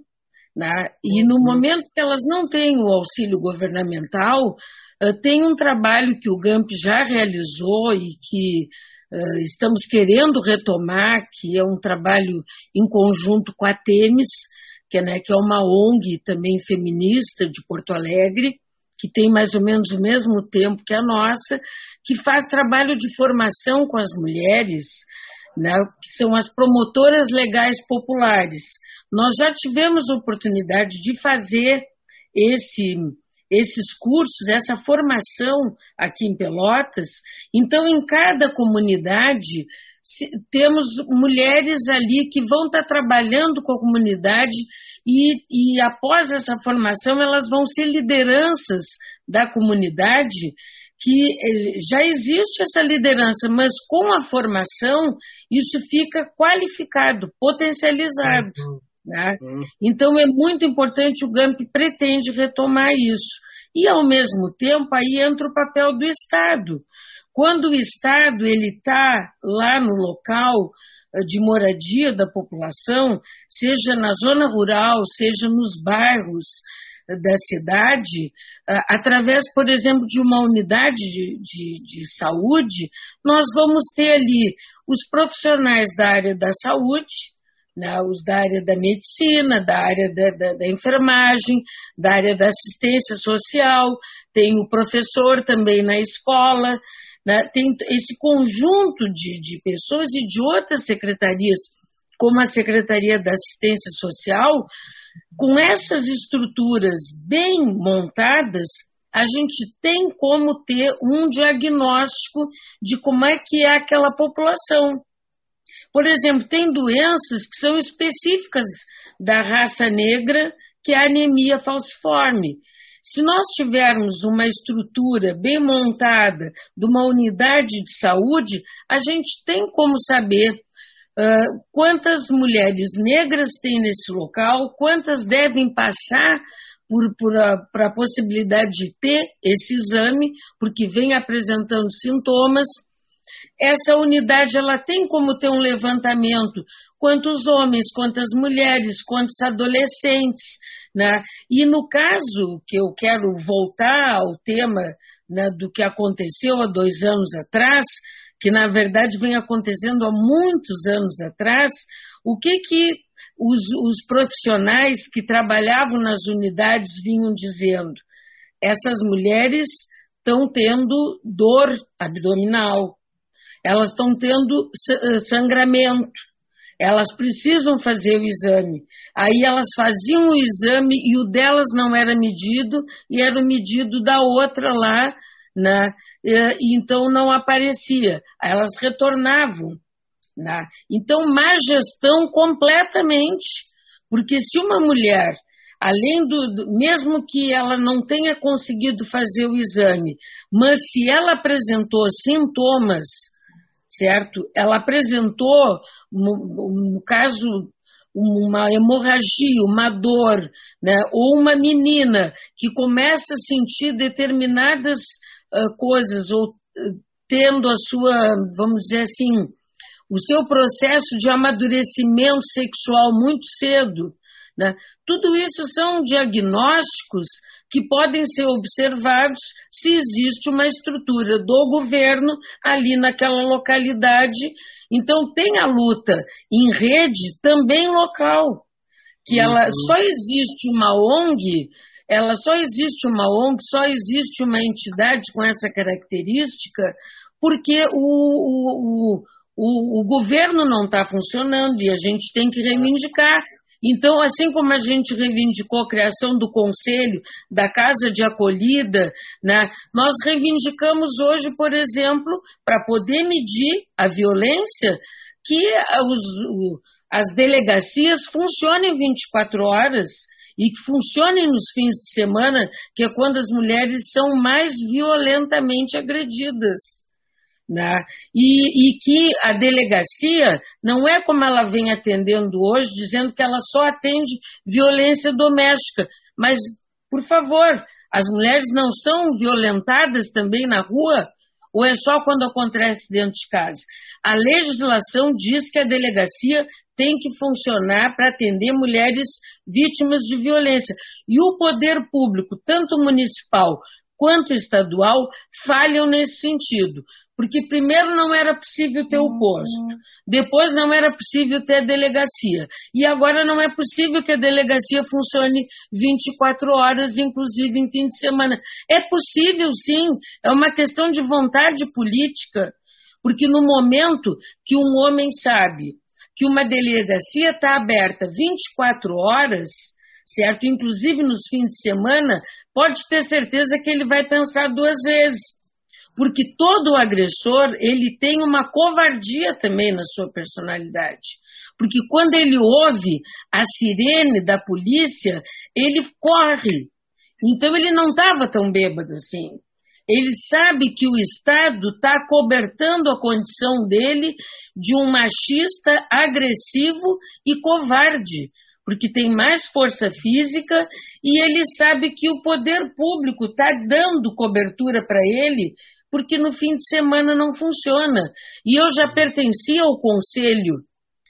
Né? E no uhum. momento que elas não têm o auxílio governamental, tem um trabalho que o GAMP já realizou e que uh, estamos querendo retomar, que é um trabalho em conjunto com a Temis, que, né, que é uma ONG também feminista de Porto Alegre, que tem mais ou menos o mesmo tempo que a nossa, que faz trabalho de formação com as mulheres, né, que são as promotoras legais populares. Nós já tivemos oportunidade de fazer esse esses cursos, essa formação aqui em Pelotas. Então, em cada comunidade, temos mulheres ali que vão estar trabalhando com a comunidade e, e após essa formação, elas vão ser lideranças da comunidade que eh, já existe essa liderança, mas com a formação isso fica qualificado, potencializado. Uhum. Né? Hum. Então é muito importante, o GAMP pretende retomar isso. E, ao mesmo tempo, aí entra o papel do Estado. Quando o Estado ele está lá no local eh, de moradia da população, seja na zona rural, seja nos bairros eh, da cidade, eh, através, por exemplo, de uma unidade de, de, de, saúde, nós vamos ter ali os profissionais da área da saúde, né, os da área da medicina, da área da, da, da, enfermagem, da área da assistência social, tem o professor também na escola, né, tem esse conjunto de, de pessoas e de outras secretarias, como a Secretaria da Assistência Social, com essas estruturas bem montadas, a gente tem como ter um diagnóstico de como é que é aquela população. Por exemplo, tem doenças que são específicas da raça negra, que é a anemia falciforme. Se nós tivermos uma estrutura bem montada de uma unidade de saúde, a gente tem como saber uh, quantas mulheres negras tem nesse local, quantas devem passar por, por a, a possibilidade de ter esse exame, porque vem apresentando sintomas essa unidade ela tem como ter um levantamento quantos homens, quantas mulheres, quantos adolescentes, né? E no caso que eu quero voltar ao tema né, do que aconteceu há dois anos atrás, que na verdade vem acontecendo há muitos anos atrás, o que que os, os profissionais que trabalhavam nas unidades vinham dizendo? Essas mulheres estão tendo dor abdominal, elas estão tendo eh, sangramento, elas precisam fazer o exame. Aí elas faziam o exame e o delas não era medido e era o medido da outra lá, né? então não aparecia. Elas retornavam. Né? Então, má gestão completamente, porque se uma mulher além do, mesmo que ela não tenha conseguido fazer o exame, mas se ela apresentou sintomas, certo? Ela apresentou, no, caso, uma hemorragia, uma dor, né? ou uma menina que começa a sentir determinadas uh, coisas, ou uh, tendo a sua, vamos dizer assim, o seu processo de amadurecimento sexual muito cedo, né? Tudo isso são diagnósticos que podem ser observados se existe uma estrutura do governo ali naquela localidade. Então, tem a luta em rede também local, que ela uhum. só existe uma ONG, ela só existe uma ONG, só existe uma entidade com essa característica, porque o, o, o, o governo não está funcionando e a gente tem que reivindicar então, assim como a gente reivindicou a criação do conselho, da casa de acolhida, né, nós reivindicamos hoje, por exemplo, para poder medir a violência, que os, as delegacias funcionem 24 horas e que funcionem nos fins de semana, que é quando as mulheres são mais violentamente agredidas. Né? E, e, que a delegacia não é como ela vem atendendo hoje, dizendo que ela só atende violência doméstica. Mas, por favor, as mulheres não são violentadas também na rua? Ou é só quando acontece dentro de casa? A legislação diz que a delegacia tem que funcionar para atender mulheres vítimas de violência. E o poder público, tanto municipal quanto estadual, falham nesse sentido. Porque primeiro não era possível ter o posto, depois não era possível ter a delegacia, e agora não é possível que a delegacia funcione 24 horas, inclusive em fim de semana. É possível, sim, é uma questão de vontade política, porque no momento que um homem sabe que uma delegacia está aberta 24 horas, certo? Inclusive nos fins de semana, pode ter certeza que ele vai pensar duas vezes porque todo agressor ele tem uma covardia também na sua personalidade. Porque quando ele ouve a sirene da polícia, ele corre. Então ele não estava tão bêbado assim. Ele sabe que o Estado está cobertando a condição dele de um machista agressivo e covarde, porque tem mais força física e ele sabe que o poder público está dando cobertura para ele porque no fim de semana não funciona. E eu já pertencia ao Conselho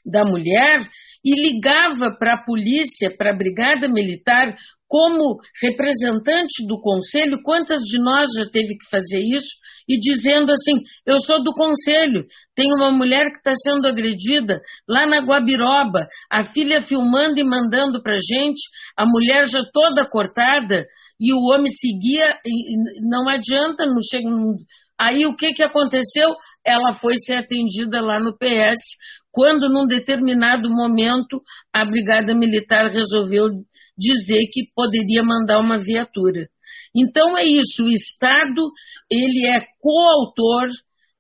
da Mulher e ligava para a polícia, para a Brigada Militar, como representante do Conselho, quantas de nós já teve que fazer isso? E dizendo assim: eu sou do Conselho, tem uma mulher que está sendo agredida lá na Guabiroba, a filha filmando e mandando para gente, a mulher já toda cortada, e o homem seguia, e não adianta, não chega. Aí o que, que aconteceu? Ela foi ser atendida lá no PS, quando num determinado momento a Brigada Militar resolveu dizer que poderia mandar uma viatura. Então é isso, o Estado ele é coautor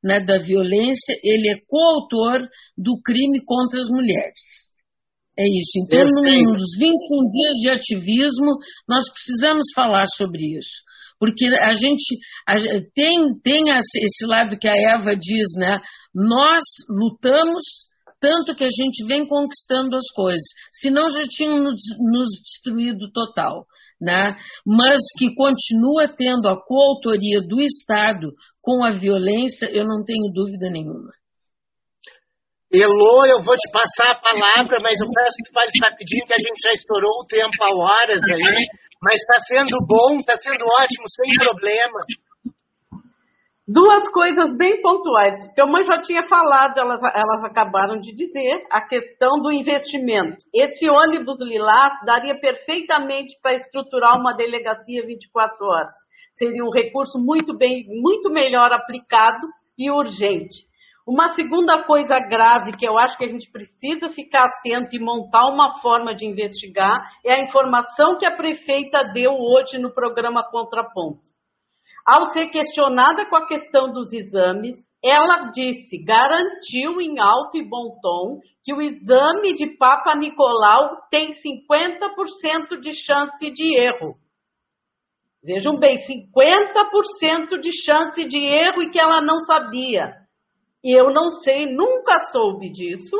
né, da violência, ele é coautor do crime contra as mulheres. É isso. Então, nos 21 dias de ativismo, nós precisamos falar sobre isso. Porque a gente a, tem, tem esse lado que a Eva diz, né? Nós lutamos tanto que a gente vem conquistando as coisas, senão já tinham nos, destruído total. Né? Mas que continua tendo a coautoria do Estado com a violência, eu não tenho dúvida nenhuma. Elô, eu vou te passar a palavra, mas eu peço que fale rapidinho, que a gente já estourou o tempo há horas aí. Mas está sendo bom, está sendo ótimo, sem problema. Duas coisas bem pontuais, que a mãe já tinha falado, elas, elas acabaram de dizer, a questão do investimento. Esse ônibus lilás daria perfeitamente para estruturar uma delegacia 24 horas. Seria um recurso muito bem, muito melhor aplicado e urgente. Uma segunda coisa grave que eu acho que a gente precisa ficar atento e montar uma forma de investigar é a informação que a prefeita deu hoje no programa Contraponto. Ao ser questionada com a questão dos exames, ela disse, garantiu em alto e bom tom, que o exame de Papa Nicolau tem 50% de chance de erro. Vejam bem, 50% de chance de erro e que ela não sabia. E eu não sei, nunca soube disso.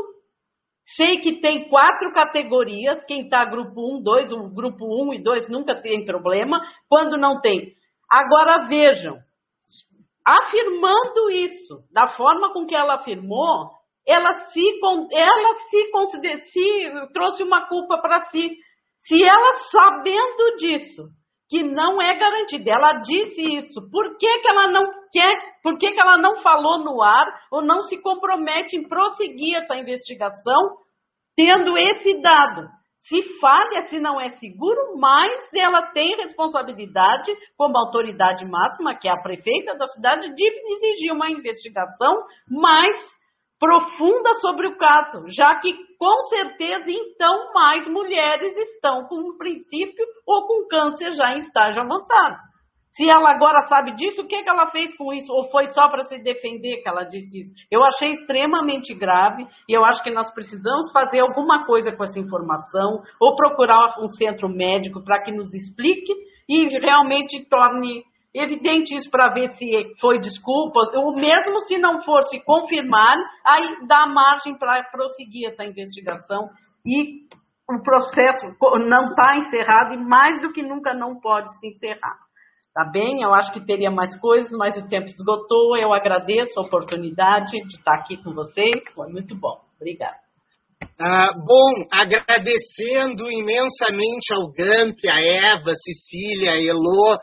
Sei que tem quatro categorias, quem está grupo 1, 2, o grupo 1 e 2 nunca tem problema, quando não tem. Agora vejam, afirmando isso, da forma com que ela afirmou, ela se, ela se, se trouxe uma culpa para si. Se ela, sabendo disso, que não é garantida, ela disse isso, por que, que ela não quer, por que, que ela não falou no ar ou não se compromete em prosseguir essa investigação, tendo esse dado? Se falha, se não é seguro, mas ela tem responsabilidade, como autoridade máxima, que é a prefeita da cidade, de exigir uma investigação mais profunda sobre o caso, já que com certeza então mais mulheres estão com um princípio ou com câncer já em estágio avançado. Se ela agora sabe disso, o que, que ela fez com isso? Ou foi só para se defender que ela disse isso? Eu achei extremamente grave e eu acho que nós precisamos fazer alguma coisa com essa informação ou procurar um centro médico para que nos explique e realmente torne evidente isso para ver se foi desculpa, ou mesmo se não fosse confirmar, aí dá margem para prosseguir essa investigação e o processo não está encerrado e mais do que nunca não pode se encerrar. Tá bem? Eu acho que teria mais coisas, mas o tempo esgotou. Eu agradeço a oportunidade de estar aqui com vocês. Foi muito bom. Obrigada. Ah, bom, agradecendo imensamente ao Gamp, a Eva, Cecília, a Elô,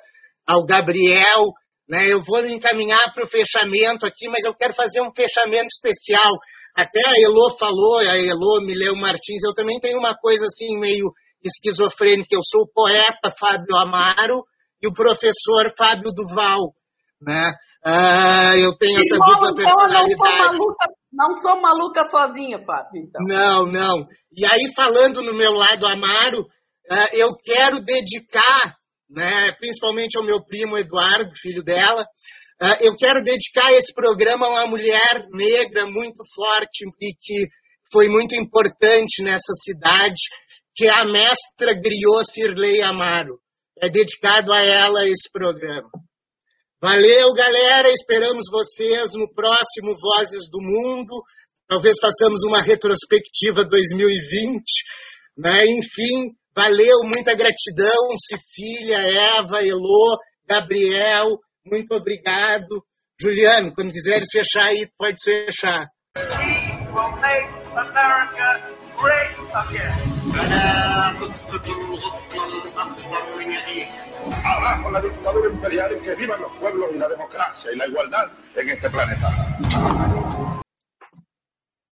ao Gabriel. Né? Eu vou encaminhar para o fechamento aqui, mas eu quero fazer um fechamento especial. Até a Elô falou, a Elô Mileu Martins, eu também tenho uma coisa assim meio esquizofrênica. Eu sou o poeta Fábio Amaro, e o professor Fábio Duval. Né? Ah, eu tenho essa Irmão, dupla então, personalidade. Não sou, maluca, não sou maluca sozinha, Fábio. Então. Não, não. E aí, falando no meu lado Amaro, ah, eu quero dedicar, né, principalmente ao meu primo Eduardo, filho dela, ah, eu quero dedicar esse programa a uma mulher negra muito forte e que foi muito importante nessa cidade, que é a mestra griot Sirlei Amaro é dedicado a ela esse programa. Valeu, galera. Esperamos vocês no próximo Vozes do Mundo. Talvez façamos uma retrospectiva 2020. Né? Enfim, valeu, muita gratidão. Cecília, Eva, Elô, Gabriel, muito obrigado. Juliano, quando quiseres fechar aí, pode fechar. We Abajo la dictadura imperial y que vivan los pueblos y la democracia y la igualdad en este planeta.